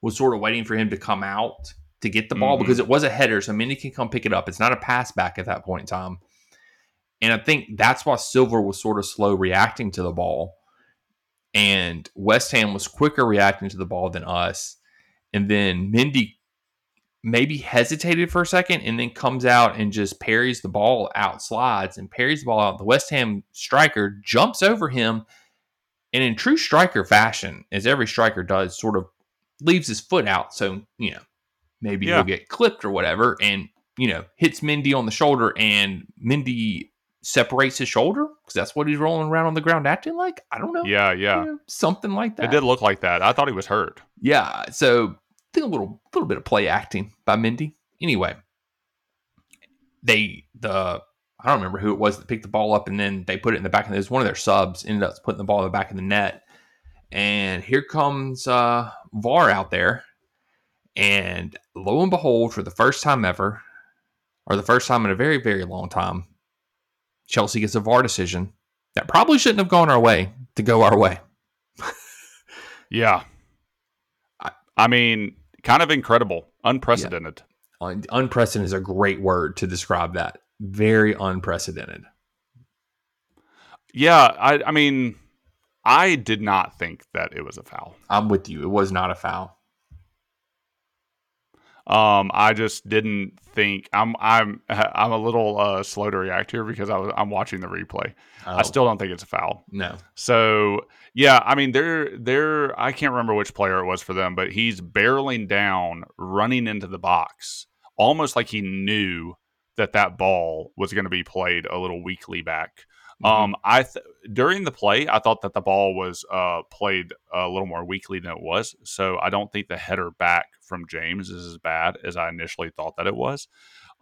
was sort of waiting for him to come out to get the ball Mhm. because it was a header, so Mendy can come pick it up. It's not a pass back at that point in time. And I think that's why Silva was sort of slow reacting to the ball. And West Ham was quicker reacting to the ball than us. And then Mendy maybe hesitated for a second and then comes out and just parries the ball out, slides and parries the ball out. The West Ham striker jumps over him and in true striker fashion, as every striker does, sort of leaves his foot out. So, you know, maybe Yeah. he'll get clipped or whatever, and, you know, hits Mendy on the shoulder, and Mendy separates his shoulder because that's what he's rolling around on the ground acting like. I don't know. Yeah, yeah. You know, something like that. It did look like that. I thought he was hurt. Yeah. So I think a little little bit of play acting by Mendy. Anyway, they the I don't remember who it was that picked the ball up and then they put it in the back of the, it was one of their subs ended up putting the ball in the back of the net. And here comes uh VAR out there. And lo and behold, for the first time ever, or the first time in a very, very long time, Chelsea gets a VAR decision that probably shouldn't have gone our way to go our way. Yeah. I- I mean, kind of incredible, unprecedented. Un- unprecedented is a great word to describe that. Very unprecedented. Yeah, I, I mean, I did not think that it was a foul. I'm with you. It was not a foul. Um, I just didn't think I'm I'm I'm a little uh, slow to react here because I was I'm watching the replay. I Oh, still don't think it's a foul. no. So yeah, I mean they're they're I can't remember which player it was for them, but he's barreling down, running into the box, almost like he knew that that ball was going to be played a little weakly back. Mhm. Um, I th- during the play, I thought that the ball was uh played a little more weakly than it was. So I don't think the header back from James is as bad as I initially thought that it was.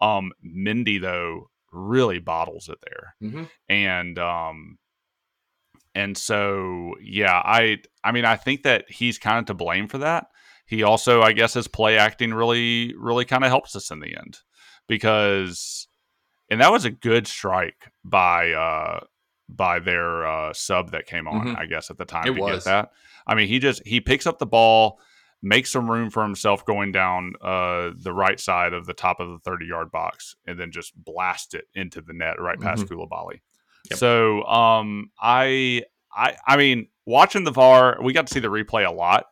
Um, Mendy though really bottles it there Mhm. and um and so yeah i i mean i think that he's kind of to blame for that he also i guess his play acting really really kind of helps us in the end because and that was a good strike by uh by their uh sub that came on Mhm. i guess at the time It to was. get that i mean he just he picks up the ball makes some room for himself going down uh, the right side of the top of the 30 yard box and then just blast it into the net right past Koulibaly. Yep. So um, I I I mean watching the VAR, we got to see the replay a lot.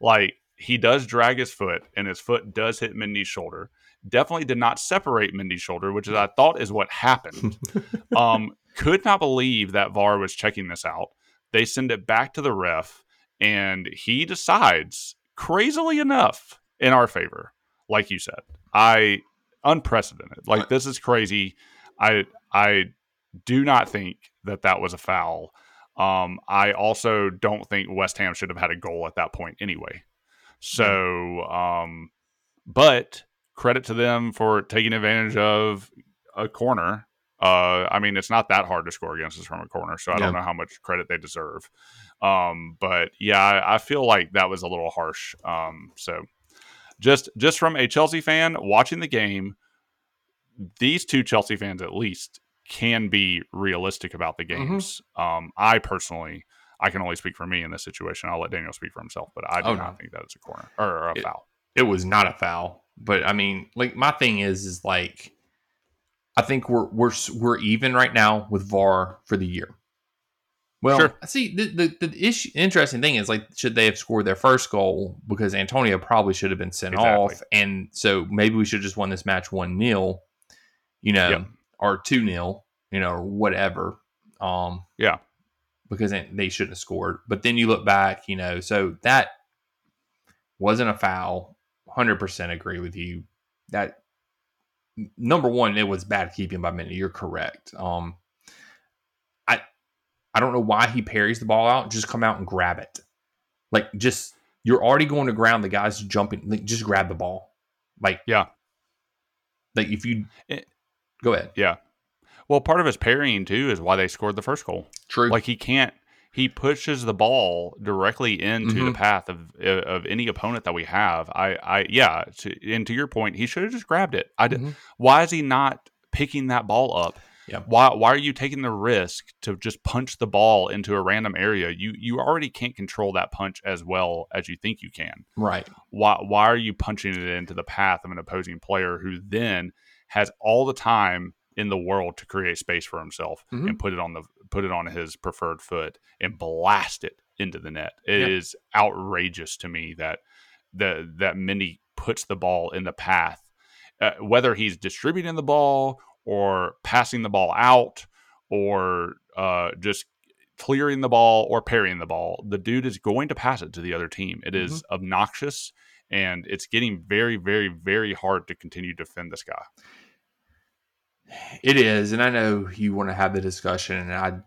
Like he does drag his foot and his foot does hit Mendy's shoulder. Definitely did not separate Mendy's shoulder, which is I thought is what happened. um, could not believe that VAR was checking this out. They send it back to the ref, and he decides, crazily enough, in our favor. like you said. I unprecedented. Like this is crazy. I I do not think that that was a foul. Um, I also don't think West Ham should have had a goal at that point anyway. So, um, but credit to them for taking advantage of a corner. Uh, I mean, it's not that hard to score against us from a corner, so I don't know how much credit they deserve. Um, but yeah, I, I, feel like that was a little harsh. Um, so just just from a Chelsea fan watching the game, these two Chelsea fans at least can be realistic about the mm-hmm. games. Mm-hmm. Um, I personally, I can only speak for me in this situation. I'll let Daniel speak for himself, but I do oh, not no. think that is a corner or a it, foul. It was not a foul, but I mean, like my thing is, is like, I think we're we're we're even right now with VAR for the year. Well, sure. see, the, the, the issue, interesting thing is like, should they have scored their first goal because Antonio probably should have been sent exactly. off, and so maybe we should just won this match one 0 you know, yep. or two 0 you know, or whatever. Um, yeah, because they shouldn't have scored. But then you look back, you know, so that wasn't a foul. Hundred percent agree with you. That number one, it was bad keeping by Mendy. You're correct. Um, I I don't know why he parries the ball out. Just come out and grab it. Like just you're already going to ground. The guy's jumping. Like, just grab the ball. Like yeah. Like if you it, go ahead. Yeah. Well, part of his parrying too is why they scored the first goal. True. Like he can't. He pushes the ball directly into mm-hmm. the path of of any opponent that we have. I, I, yeah. To, and to your point, he should have just grabbed it. I. Mm-hmm. Why is he not picking that ball up? Yeah. Why why are you taking the risk to just punch the ball into a random area? You you already can't control that punch as well as you think you can. Right. Why why are you punching it into the path of an opposing player who then has all the time in the world to create space for himself mm-hmm. and put it on the put it on his preferred foot and blast it into the net. It yeah. is outrageous to me that the that Mendy puts the ball in the path, uh, whether he's distributing the ball or passing the ball out or uh, just clearing the ball or parrying the ball. The dude is going to pass it to the other team. It mm-hmm. is obnoxious and it's getting very, very, very hard to continue to defend this guy. It is, and I know you want to have the discussion, and I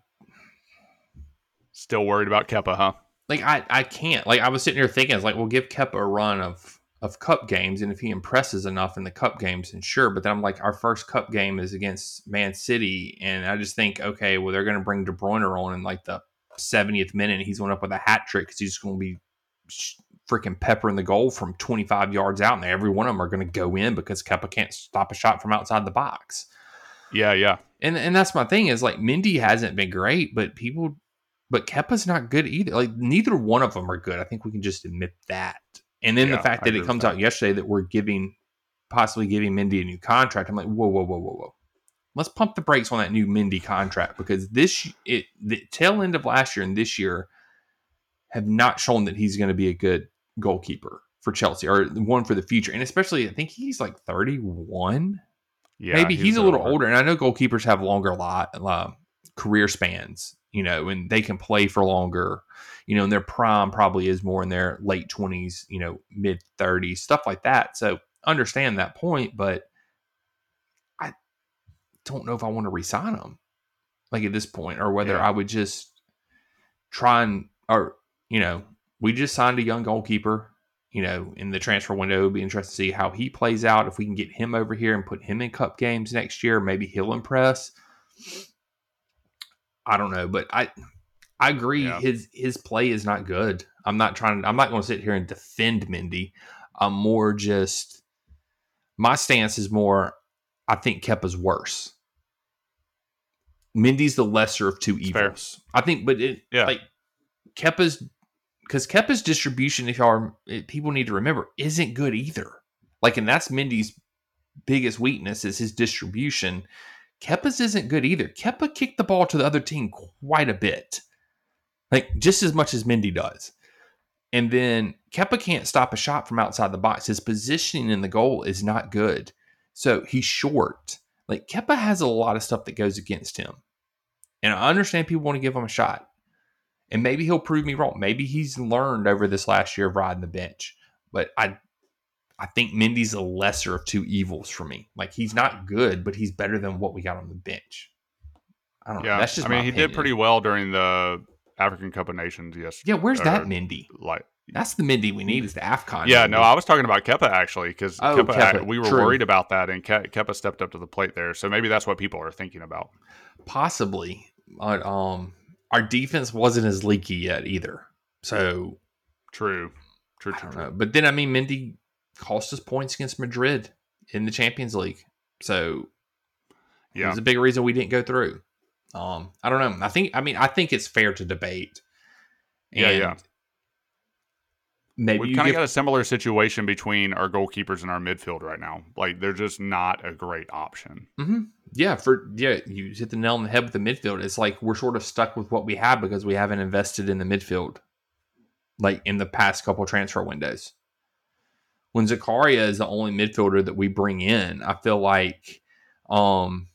still worried about Kepa, huh? Like I, I can't. Like I was sitting here thinking, it's like, we'll give Kepa a run of of cup games, and if he impresses enough in the cup games, then sure. But then I'm like, our first cup game is against Man City, and I just think, okay, well, they're going to bring De Bruyne on in like the 70th minute, and he's going up with a hat trick because he's going to be freaking peppering the goal from 25 yards out, and every one of them are going to go in because Kepa can't stop a shot from outside the box. Yeah, yeah. And and that's my thing is like Mendy hasn't been great, but people but Kepa's not good either. Like neither one of them are good. I think we can just admit that. And then yeah, the fact that it comes that. out yesterday that we're giving possibly giving Mendy a new contract, I'm like, whoa, whoa, whoa, whoa, whoa. Let's pump the brakes on that new Mendy contract because this it the tail end of last year and this year have not shown that he's going to be a good goalkeeper for Chelsea or one for the future. And especially I think he's like 31 yeah, maybe he's, he's a little older. older. and I know goalkeepers have longer lot uh, career spans, you know, and they can play for longer. You know, and their prime probably is more in their late twenties, you know, mid thirties, stuff like that. So understand that point, but I don't know if I want to resign him, like at this point, or whether yeah. I would just try and or you know, we just signed a young goalkeeper you know, in the transfer window, it'll be interesting to see how he plays out. If we can get him over here and put him in cup games next year, maybe he'll impress. I don't know, but I I agree yeah. his his play is not good. I'm not trying I'm not going to sit here and defend Mendy. I'm more just my stance is more I think Kepa's worse. Mendy's the lesser of two evils. I think, but it yeah. like Kepa's because Kepa's distribution, if y'all are, eh, people need to remember, isn't good either. Like, and that's Mendy's biggest weakness is his distribution. Kepa's isn't good either. Kepa kicked the ball to the other team quite a bit, like just as much as Mendy does. And then Kepa can't stop a shot from outside the box. His positioning in the goal is not good. So he's short. Like Kepa has a lot of stuff that goes against him. And I understand people want to give him a shot. And maybe he'll prove me wrong. Maybe he's learned over this last year of riding the bench. But I I think Mendy's a lesser of two evils for me. Like he's not good, but he's better than what we got on the bench. I don't Yeah, know. That's just I mean, he opinion. did pretty well during the African Cup of Nations. Yes. Yeah, where's that or, Mendy? Like, That's the Mendy we need. Is the Afcon? yeah, Mendy. no, I was talking about Kepa actually because Oh, Kepa, we were true. worried about that, and Ke- Kepa stepped up to the plate there. So maybe that's what people are thinking about. possibly. But, um, our defense wasn't as leaky yet either. So True. True. I True. don't true. know. But then I mean, Mendy cost us points against Madrid in the Champions League. So yeah, it was a big reason we didn't go through. Um, I don't know. I think I mean I think it's fair to debate. Yeah, yeah. Maybe We've kind of got a similar situation between our goalkeepers and our midfield right now. Like they're just not a great option. Mhm. Yeah, for yeah, you hit the nail on the head with the midfield. It's like we're sort of stuck with what we have because we haven't invested in the midfield, like in the past couple transfer windows. When Zakaria is the only midfielder that we bring in, I feel like, um,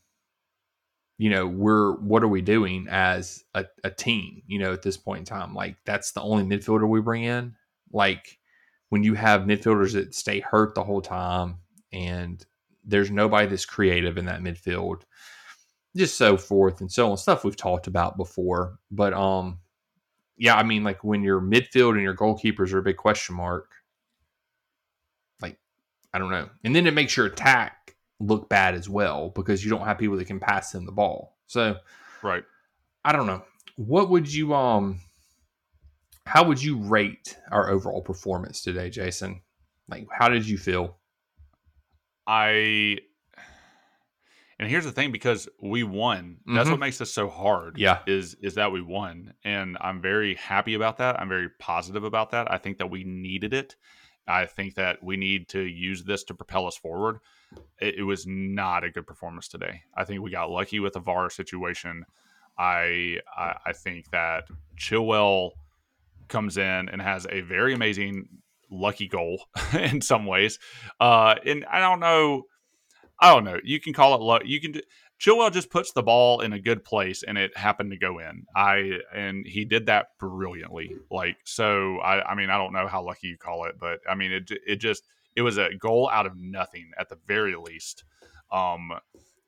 you know, we're what are we doing as a, a team? You know, at this point in time, like that's the only midfielder we bring in. Like when you have midfielders that stay hurt the whole time and there's nobody that's creative in that midfield just so forth and so on stuff we've talked about before. But um yeah i mean like when your midfield and your goalkeepers are a big question mark like i don't know. And then it makes your attack look bad as well because you don't have people that can pass them the ball. So Right. i don't know. What would you um how would you rate our overall performance today jason like how did you feel I and here's the thing because we won. That's Mhm. what makes this so hard. Yeah. Is is that we won. And I'm very happy about that. I'm very positive about that. I think that we needed it. I think that we need to use this to propel us forward. It, it was not a good performance today. I think we got lucky with the VAR situation. I I, I think that Chilwell comes in and has a very amazing lucky goal in some ways. Uh, and I don't know, I don't know. You can call it luck. You can. Chilwell just puts the ball in a good place, and it happened to go in. I and he did that brilliantly. Like so, I, I mean, I don't know how lucky you call it, but I mean, it it just it was a goal out of nothing at the very least. Um,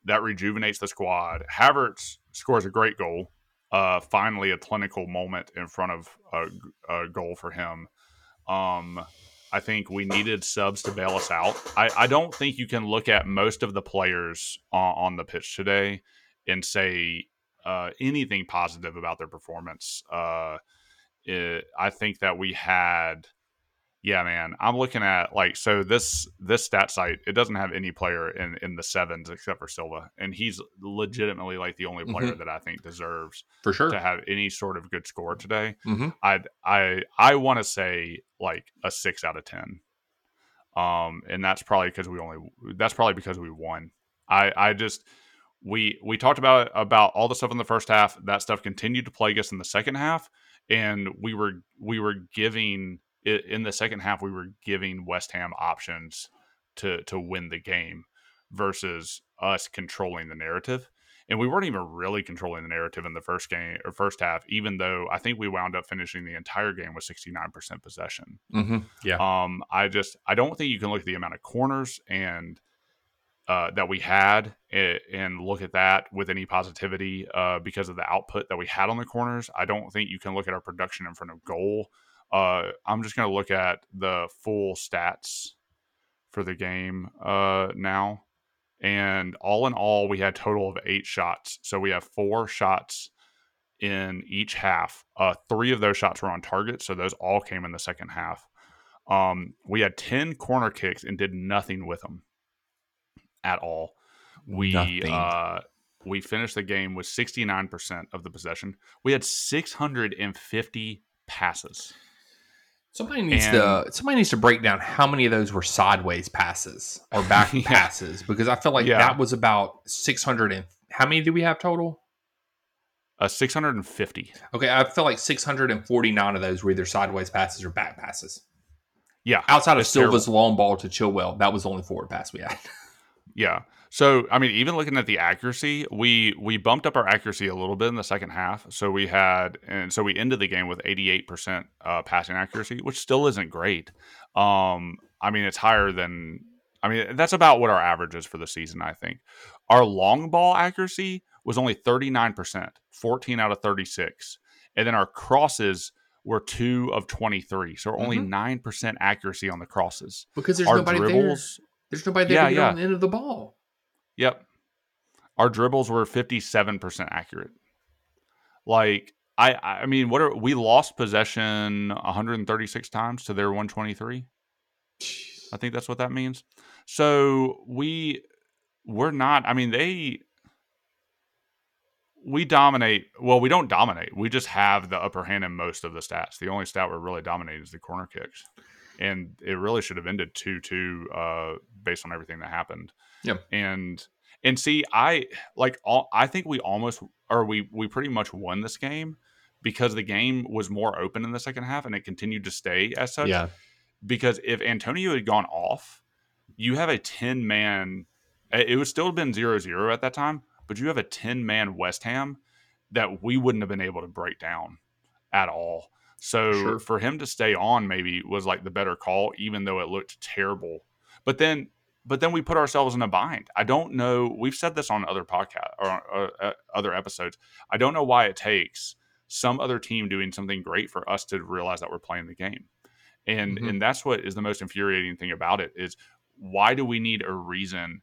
that rejuvenates the squad. Havertz scores a great goal. Uh, finally, a clinical moment in front of a, a goal for him. Um, I think we needed subs to bail us out. I, I don't think you can look at most of the players on, on the pitch today and say uh, anything positive about their performance. Uh, it, I think that we had, yeah, man. I'm looking at like so this this stat site. It doesn't have any player in in the sevens except for Silva, and he's legitimately like the only player that I think deserves for sure to have any sort of good score today. Mhm. I I I want to say like a six out of ten. Um, and that's probably because we only that's probably because we won. I I just we we talked about about all the stuff in the first half. That stuff continued to plague us in the second half, and we were we were giving in the second half we were giving West Ham options to to win the game versus us controlling the narrative and we weren't even really controlling the narrative in the first game or first half even though i think we wound up finishing the entire game with 69% possession Mhm. yeah um i just i don't think you can look at the amount of corners and uh, that we had a- and look at that with any positivity uh, because of the output that we had on the corners. I don't think you can look at our production in front of goal. Uh, I'm just going to look at the full stats for the game uh, now. And all in all, we had total of eight shots. So we have four shots in each half. Uh, three of those shots were on target. So those all came in the second half. Um, we had 10 corner kicks and did nothing with them at all. We uh, we finished the game with 69% of the possession. We had 650 passes. Somebody needs And- to somebody needs to break down how many of those were sideways passes or back Yeah. passes because I feel like Yeah. that was about six hundred and how many do we have total? Uh, 650. Okay, I feel like six hundred and forty nine of those were either sideways passes or back passes. Yeah. Outside of Silva's long ball to Chilwell, that was the only forward pass we had. Yeah. So I mean, even looking at the accuracy, we we bumped up our accuracy a little bit in the second half. So we had, and so we ended the game with eighty eight percent uh, passing accuracy, which still isn't great. Um, I mean, it's higher than. I mean, that's about what our average is for the season. I think our long ball accuracy was only 39%, 14 out of 36. And then our crosses were two of 23. So mm-hmm. only 9% accuracy on the crosses. Because there's our nobody dribbles, there. There's nobody there yeah, yeah. on the end of the ball. Yep. Our dribbles were 57% accurate. Like, I, I mean, what are we lost possession 136 times to their 123? Jeez. I think that's what that means. So we we're not. I mean, they we dominate. Well, we don't dominate. We just have the upper hand in most of the stats. The only stat we're really dominating is the corner kicks, and it really should have ended two two uh, based on everything that happened. Yeah, and and see, I like all. I think we almost or we we pretty much won this game because the game was more open in the second half and it continued to stay as such. Yeah. Because if Antonio had gone off, you have a 10 man, it would still have been 0 0 at that time, but you have a 10 man West Ham that we wouldn't have been able to break down at all. So sure. for him to stay on maybe was like the better call, even though it looked terrible. But then, but then we put ourselves in a bind. I don't know. We've said this on other podcast or uh, uh, other episodes. I don't know why it takes some other team doing something great for us to realize that we're playing the game. And mm-hmm. and that's what is the most infuriating thing about it is why do we need a reason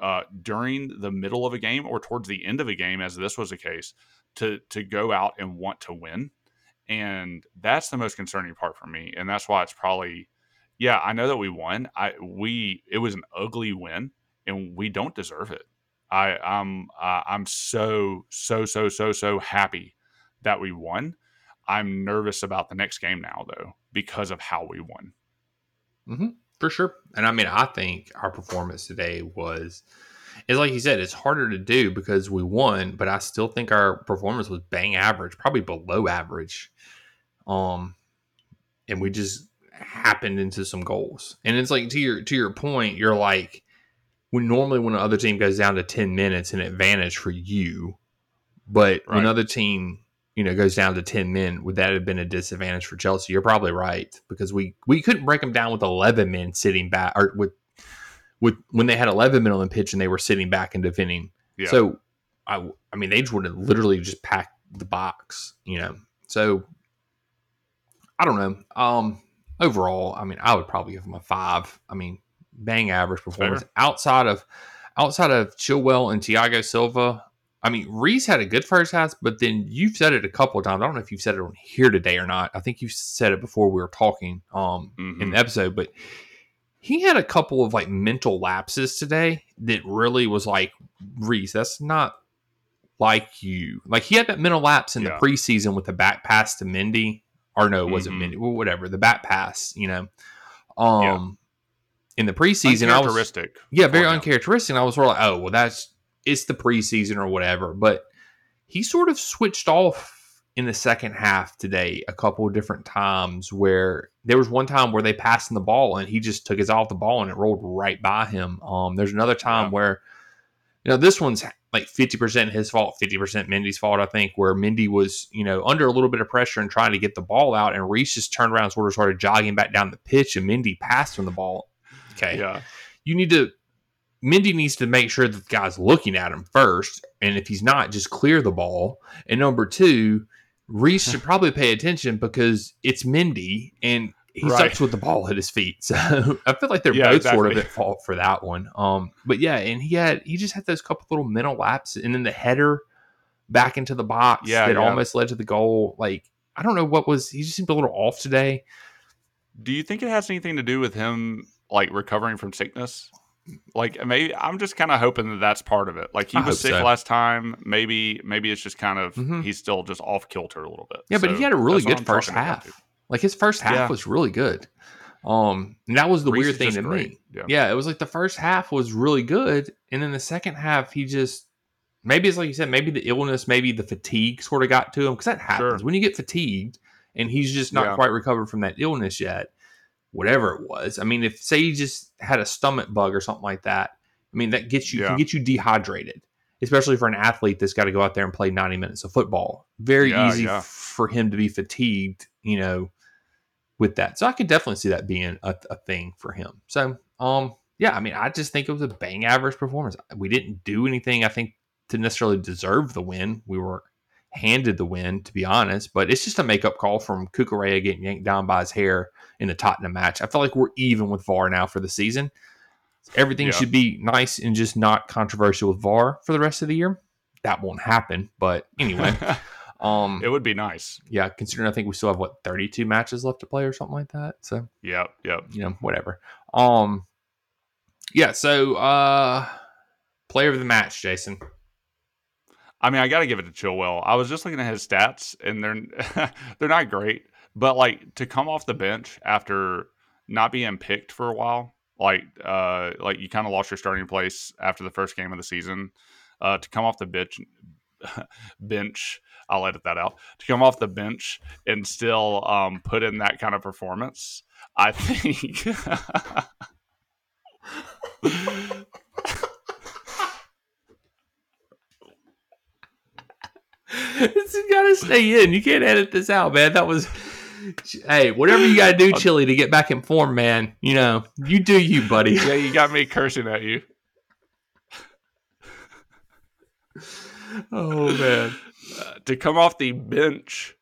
uh, during the middle of a game or towards the end of a game, as this was the case, to to go out and want to win? And that's the most concerning part for me, and that's why it's probably, yeah, I know that we won. I we it was an ugly win, and we don't deserve it. I I'm uh, I'm so so so so so happy that we won. I'm nervous about the next game now, though, because of how we won. Mm-hmm, for sure. And I mean, I think our performance today was, it's like you said, it's harder to do because we won, but I still think our performance was bang average, probably below average. Um, and we just happened into some goals. And it's like to your to your point, you're like, when normally when another team goes down to 10 minutes, an advantage for you. But right. when another team you know goes down to 10 men would that have been a disadvantage for chelsea you're probably right because we we couldn't break them down with 11 men sitting back or with with when they had 11 men on the pitch and they were sitting back and defending yeah. so i i mean they would have literally just packed the box you know so i don't know um overall i mean i would probably give him a five i mean bang average performance Fair. outside of outside of chilwell and thiago silva I mean, Reece had a good first half, but then you've said it a couple of times. I don't know if you've said it on here today or not. I think you said it before we were talking um, mm-hmm. in the episode, but he had a couple of like mental lapses today that really was like, Reece, that's not like you. Like he had that mental lapse in yeah. the preseason with the back pass to Mendy, or no, it wasn't mm-hmm. Whatever, the back pass, you know. Um, yeah. In the preseason, uncharacteristic. I was, yeah, very uncharacteristic. I was sort of like, oh, well, that's it's the preseason or whatever. But he sort of switched off in the second half today a couple of different times where there was one time where they passed him the ball and he just took his off the ball and it rolled right by him. Um, there's another time yeah. where, you know, this one's like 50% his fault, 50% Mendy's fault, I think, where Mendy was, you know, under a little bit of pressure and trying to get the ball out and Reece just turned around and sort of started jogging back down the pitch and Mendy passed him the ball. Okay. Yeah. You need to Mendy needs to make sure that the guy's looking at him first, and if he's not, just clear the ball. And number two, Reece should probably pay attention because it's Mendy and he right. sucks with the ball at his feet. So I feel like they're yeah, both exactly. sort of at fault for that one. Um, but yeah, and he had he just had those couple little mental lapses, and then the header back into the box yeah, that yeah. almost led to the goal. Like I don't know what was he just seemed a little off today. Do you think it has anything to do with him like recovering from sickness? like maybe I'm just kind of hoping that that's part of it. Like he I was sick so. last time. Maybe maybe it's just kind of mm-hmm. he's still just off kilter a little bit. Yeah, so but he had a really good first half. Like his first half yeah. was really good. Um, and that was the Reece weird thing to great. me. Yeah. yeah, it was like the first half was really good, and then the second half he just maybe it's like you said, maybe the illness, maybe the fatigue sort of got to him because that happens sure. when you get fatigued and he's just not yeah. quite recovered from that illness yet whatever it was. I mean, if say you just had a stomach bug or something like that, I mean that gets you yeah. can get you dehydrated, especially for an athlete that's got to go out there and play 90 minutes of football. Very easy yeah. for him to be fatigued, you know, with that. So I could definitely see that being a, a thing for him. So, um, yeah, I mean, I just think it was a bang average performance. We didn't do anything, I think, to necessarily deserve the win. We were handed the win, to be honest, but it's just a makeup call from Cucurella getting yanked down by his hair in the Tottenham match. I feel like we're even with VAR now for the season. Everything yeah. should be nice and just not controversial with VAR for the rest of the year. That won't happen, but anyway. Um, it would be nice. Yeah, considering I think we still have what 32 matches left to play or something like that. So yeah, yeah, you know, whatever. Um, yeah. So, uh, player of the match, Jason. I mean, I got to give it to Chilwell. I was just looking at his stats, and they're they're not great, but like to come off the bench after not being picked for a while, like uh, like you kind of lost your starting place after the first game of the season. Uh, to come off the bench, bench I'll edit that out to come off the bench and still um, put in that kind of performance. I think. this has got to stay in. You can't edit this out, man. That was. Hey, whatever you got to do, Chilly, to get back in form, man. You know, you do you, buddy. Yeah, you got me cursing at you. Oh man. Uh, to come off the bench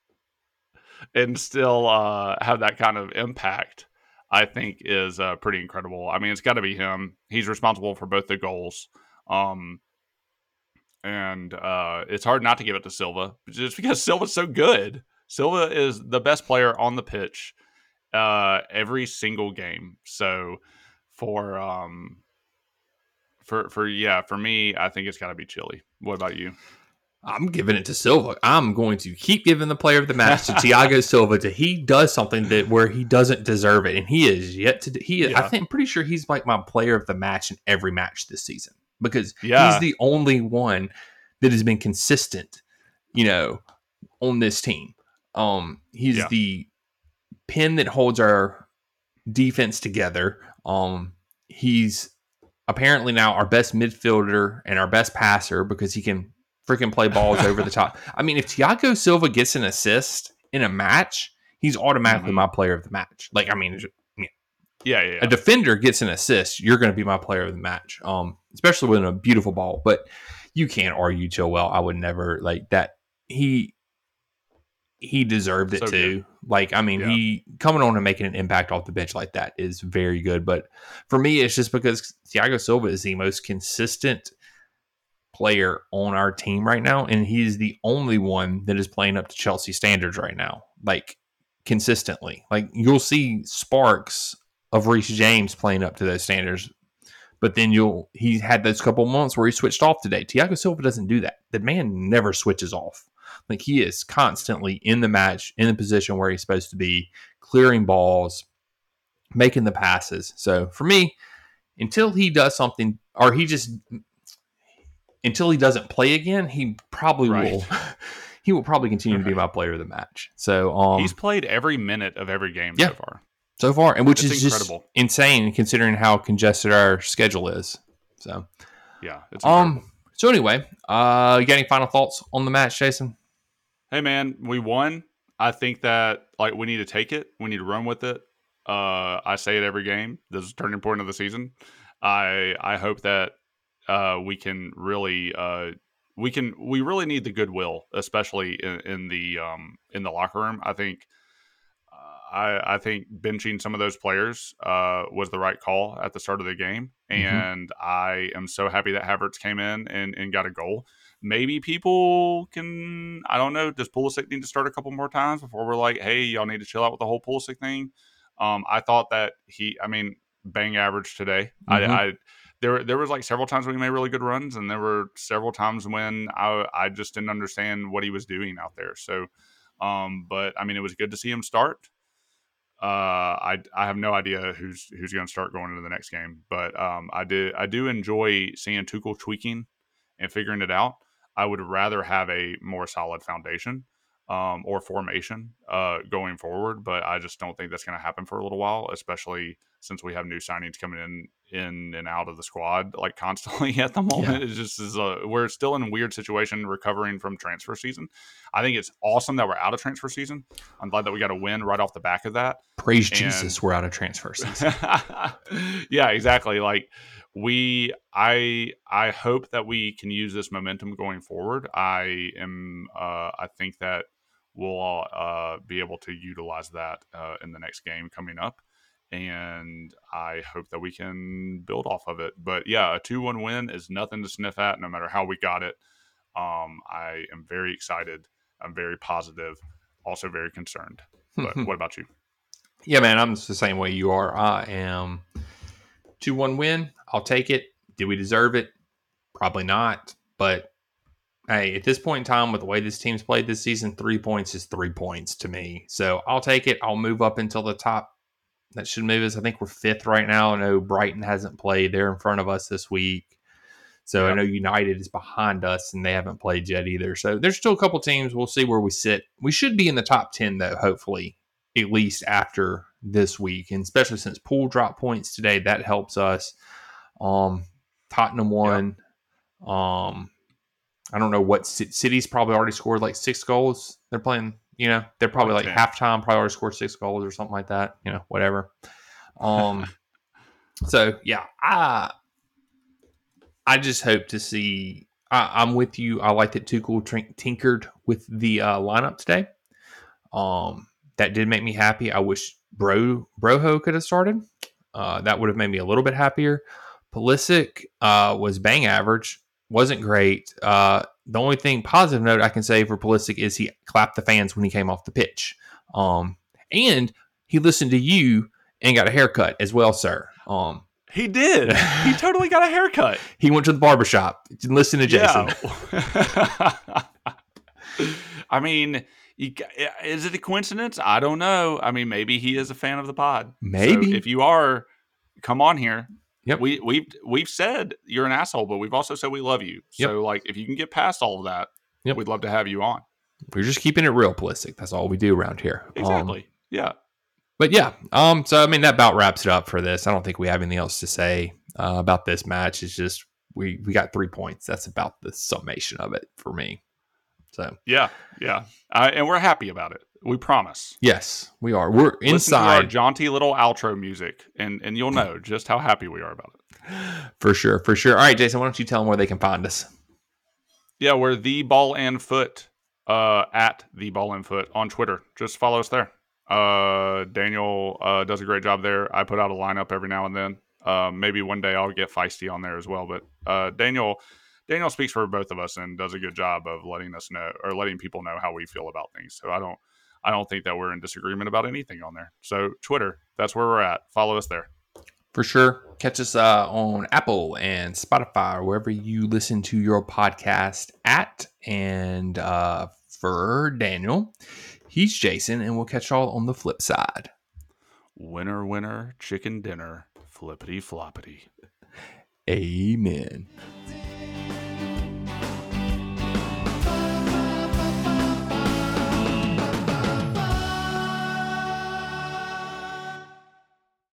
and still uh, have that kind of impact, I think is uh, pretty incredible. I mean, it's got to be him. He's responsible for both the goals. Um, and uh, it's hard not to give it to Silva just because Silva's so good. Silva is the best player on the pitch uh, every single game. So for um, for for yeah, for me, I think it's got to be Chilly. What about you? I'm giving it to Silva. I'm going to keep giving the player of the match to Thiago Silva to he does something that where he doesn't deserve it, and he is yet to. He yeah. I think I'm pretty sure he's like my player of the match in every match this season because yeah. he's the only one that has been consistent, you know, on this team. Um, he's yeah. the pin that holds our defense together. Um, he's apparently now our best midfielder and our best passer because he can freaking play balls over the top. I mean, if Thiago Silva gets an assist in a match, he's automatically mm-hmm. my player of the match. Like, I mean, yeah, yeah, yeah. a defender gets an assist, you're going to be my player of the match. Um, especially with a beautiful ball. But you can't argue Chilwell. I would never like that. He he deserved it so too. Good. Like, I mean, yeah. he coming on and making an impact off the bench like that is very good. But for me, it's just because Thiago Silva is the most consistent player on our team right now, and he's the only one that is playing up to Chelsea standards right now, like consistently. Like you'll see sparks of Reece James playing up to those standards, but then you'll he had those couple months where he switched off today. Thiago Silva doesn't do that. The man never switches off. Like he is constantly in the match, in the position where he's supposed to be, clearing balls, making the passes. So for me, until he does something, or he just until he doesn't play again, he probably right. will. he will probably continue to be my player of the match. So um, he's played every minute of every game yeah, so far. So far, and which it's is incredible. just insane considering how congested our schedule is. So yeah, um. So anyway, uh, you got any final thoughts on the match, Jason? Hey man, we won. I think that like we need to take it. We need to run with it. Uh, I say it every game. This is turning point of the season. I I hope that uh, we can really uh, we can we really need the goodwill, especially in, in the um, in the locker room. I think uh, I, I think benching some of those players uh, was the right call at the start of the game, mm-hmm. and I am so happy that Havertz came in and, and got a goal. Maybe people can I don't know. Does Pulisic need to start a couple more times before we're like, hey, y'all need to chill out with the whole Pulisic thing? Um, I thought that he, I mean, bang average today. Mm-hmm. I, I there there was like several times when he made really good runs, and there were several times when I I just didn't understand what he was doing out there. So, um, but I mean, it was good to see him start. Uh, I I have no idea who's who's going to start going into the next game, but um, I did I do enjoy seeing Tuchel tweaking and figuring it out. I would rather have a more solid foundation um, or formation uh, going forward, but I just don't think that's going to happen for a little while, especially since we have new signings coming in in and out of the squad like constantly at the moment. Yeah. It's just is a, we're still in a weird situation recovering from transfer season. I think it's awesome that we're out of transfer season. I'm glad that we got a win right off the back of that. Praise and, Jesus, we're out of transfer season. yeah, exactly. Like we I I hope that we can use this momentum going forward. I am uh I think that we'll uh be able to utilize that uh in the next game coming up and I hope that we can build off of it. But yeah, a 2 1 win is nothing to sniff at, no matter how we got it. Um, I am very excited. I'm very positive, also very concerned. But what about you? Yeah, man, I'm the same way you are. I am 2 1 win. I'll take it. Did we deserve it? Probably not. But hey, at this point in time, with the way this team's played this season, three points is three points to me. So I'll take it. I'll move up until the top that should move us. I think we're fifth right now. I know Brighton hasn't played; they're in front of us this week. So yep. I know United is behind us, and they haven't played yet either. So there's still a couple teams. We'll see where we sit. We should be in the top ten though, hopefully, at least after this week, and especially since Pool drop points today, that helps us. Um, Tottenham won. Yep. Um, I don't know what city's probably already scored like six goals. They're playing you know, they're probably like halftime, probably already scored six goals or something like that. You know, whatever. Um, so yeah, I I just hope to see. I, am with you. I like that Tuchel tinkered with the uh, lineup today. Um, that did make me happy. I wish Bro Broja could have started. Uh, that would have made me a little bit happier. Pulisic uh, was bang average, wasn't great. Uh, the only thing positive note I can say for Pulisic is he clapped the fans when he came off the pitch. Um, and he listened to you and got a haircut as well, sir. Um, he did. he totally got a haircut. He went to the barbershop and listened to Jason. Yeah. I mean, you, is it a coincidence? I don't know. I mean, maybe he is a fan of the pod. Maybe. So if you are, come on here. Yep. We we've we've said you're an asshole, but we've also said we love you. So like if you can get past all of that, yep. we'd love to have you on. We're just keeping it real, Pulisic. That's all we do around here. Exactly. Um, yeah. But yeah, um, so I mean that about wraps it up for this. I don't think we have anything else to say uh, about this match. It's just we we got three points. That's about the summation of it for me. So yeah, yeah, uh, and we're happy about it. We promise. Yes, we are. We're Listen inside our jaunty little outro music, and and you'll know just how happy we are about it. For sure, for sure. All right, Jason, why don't you tell them where they can find us? Yeah, we're the ball and foot uh, at the ball and foot on Twitter. Just follow us there. Uh, Daniel uh, does a great job there. I put out a lineup every now and then. Uh, maybe one day I'll get feisty on there as well. But uh, Daniel Daniel speaks for both of us and does a good job of letting us know or letting people know how we feel about things. So I don't I don't think that we're in disagreement about anything on there. So Twitter, that's where we're at. Follow us there. For sure. Catch us uh, on Apple and Spotify or wherever you listen to your podcast at. And uh, for Daniel, he's Jason, and we'll catch y'all on the flip side. Winner, winner, chicken dinner, flippity floppity. Amen.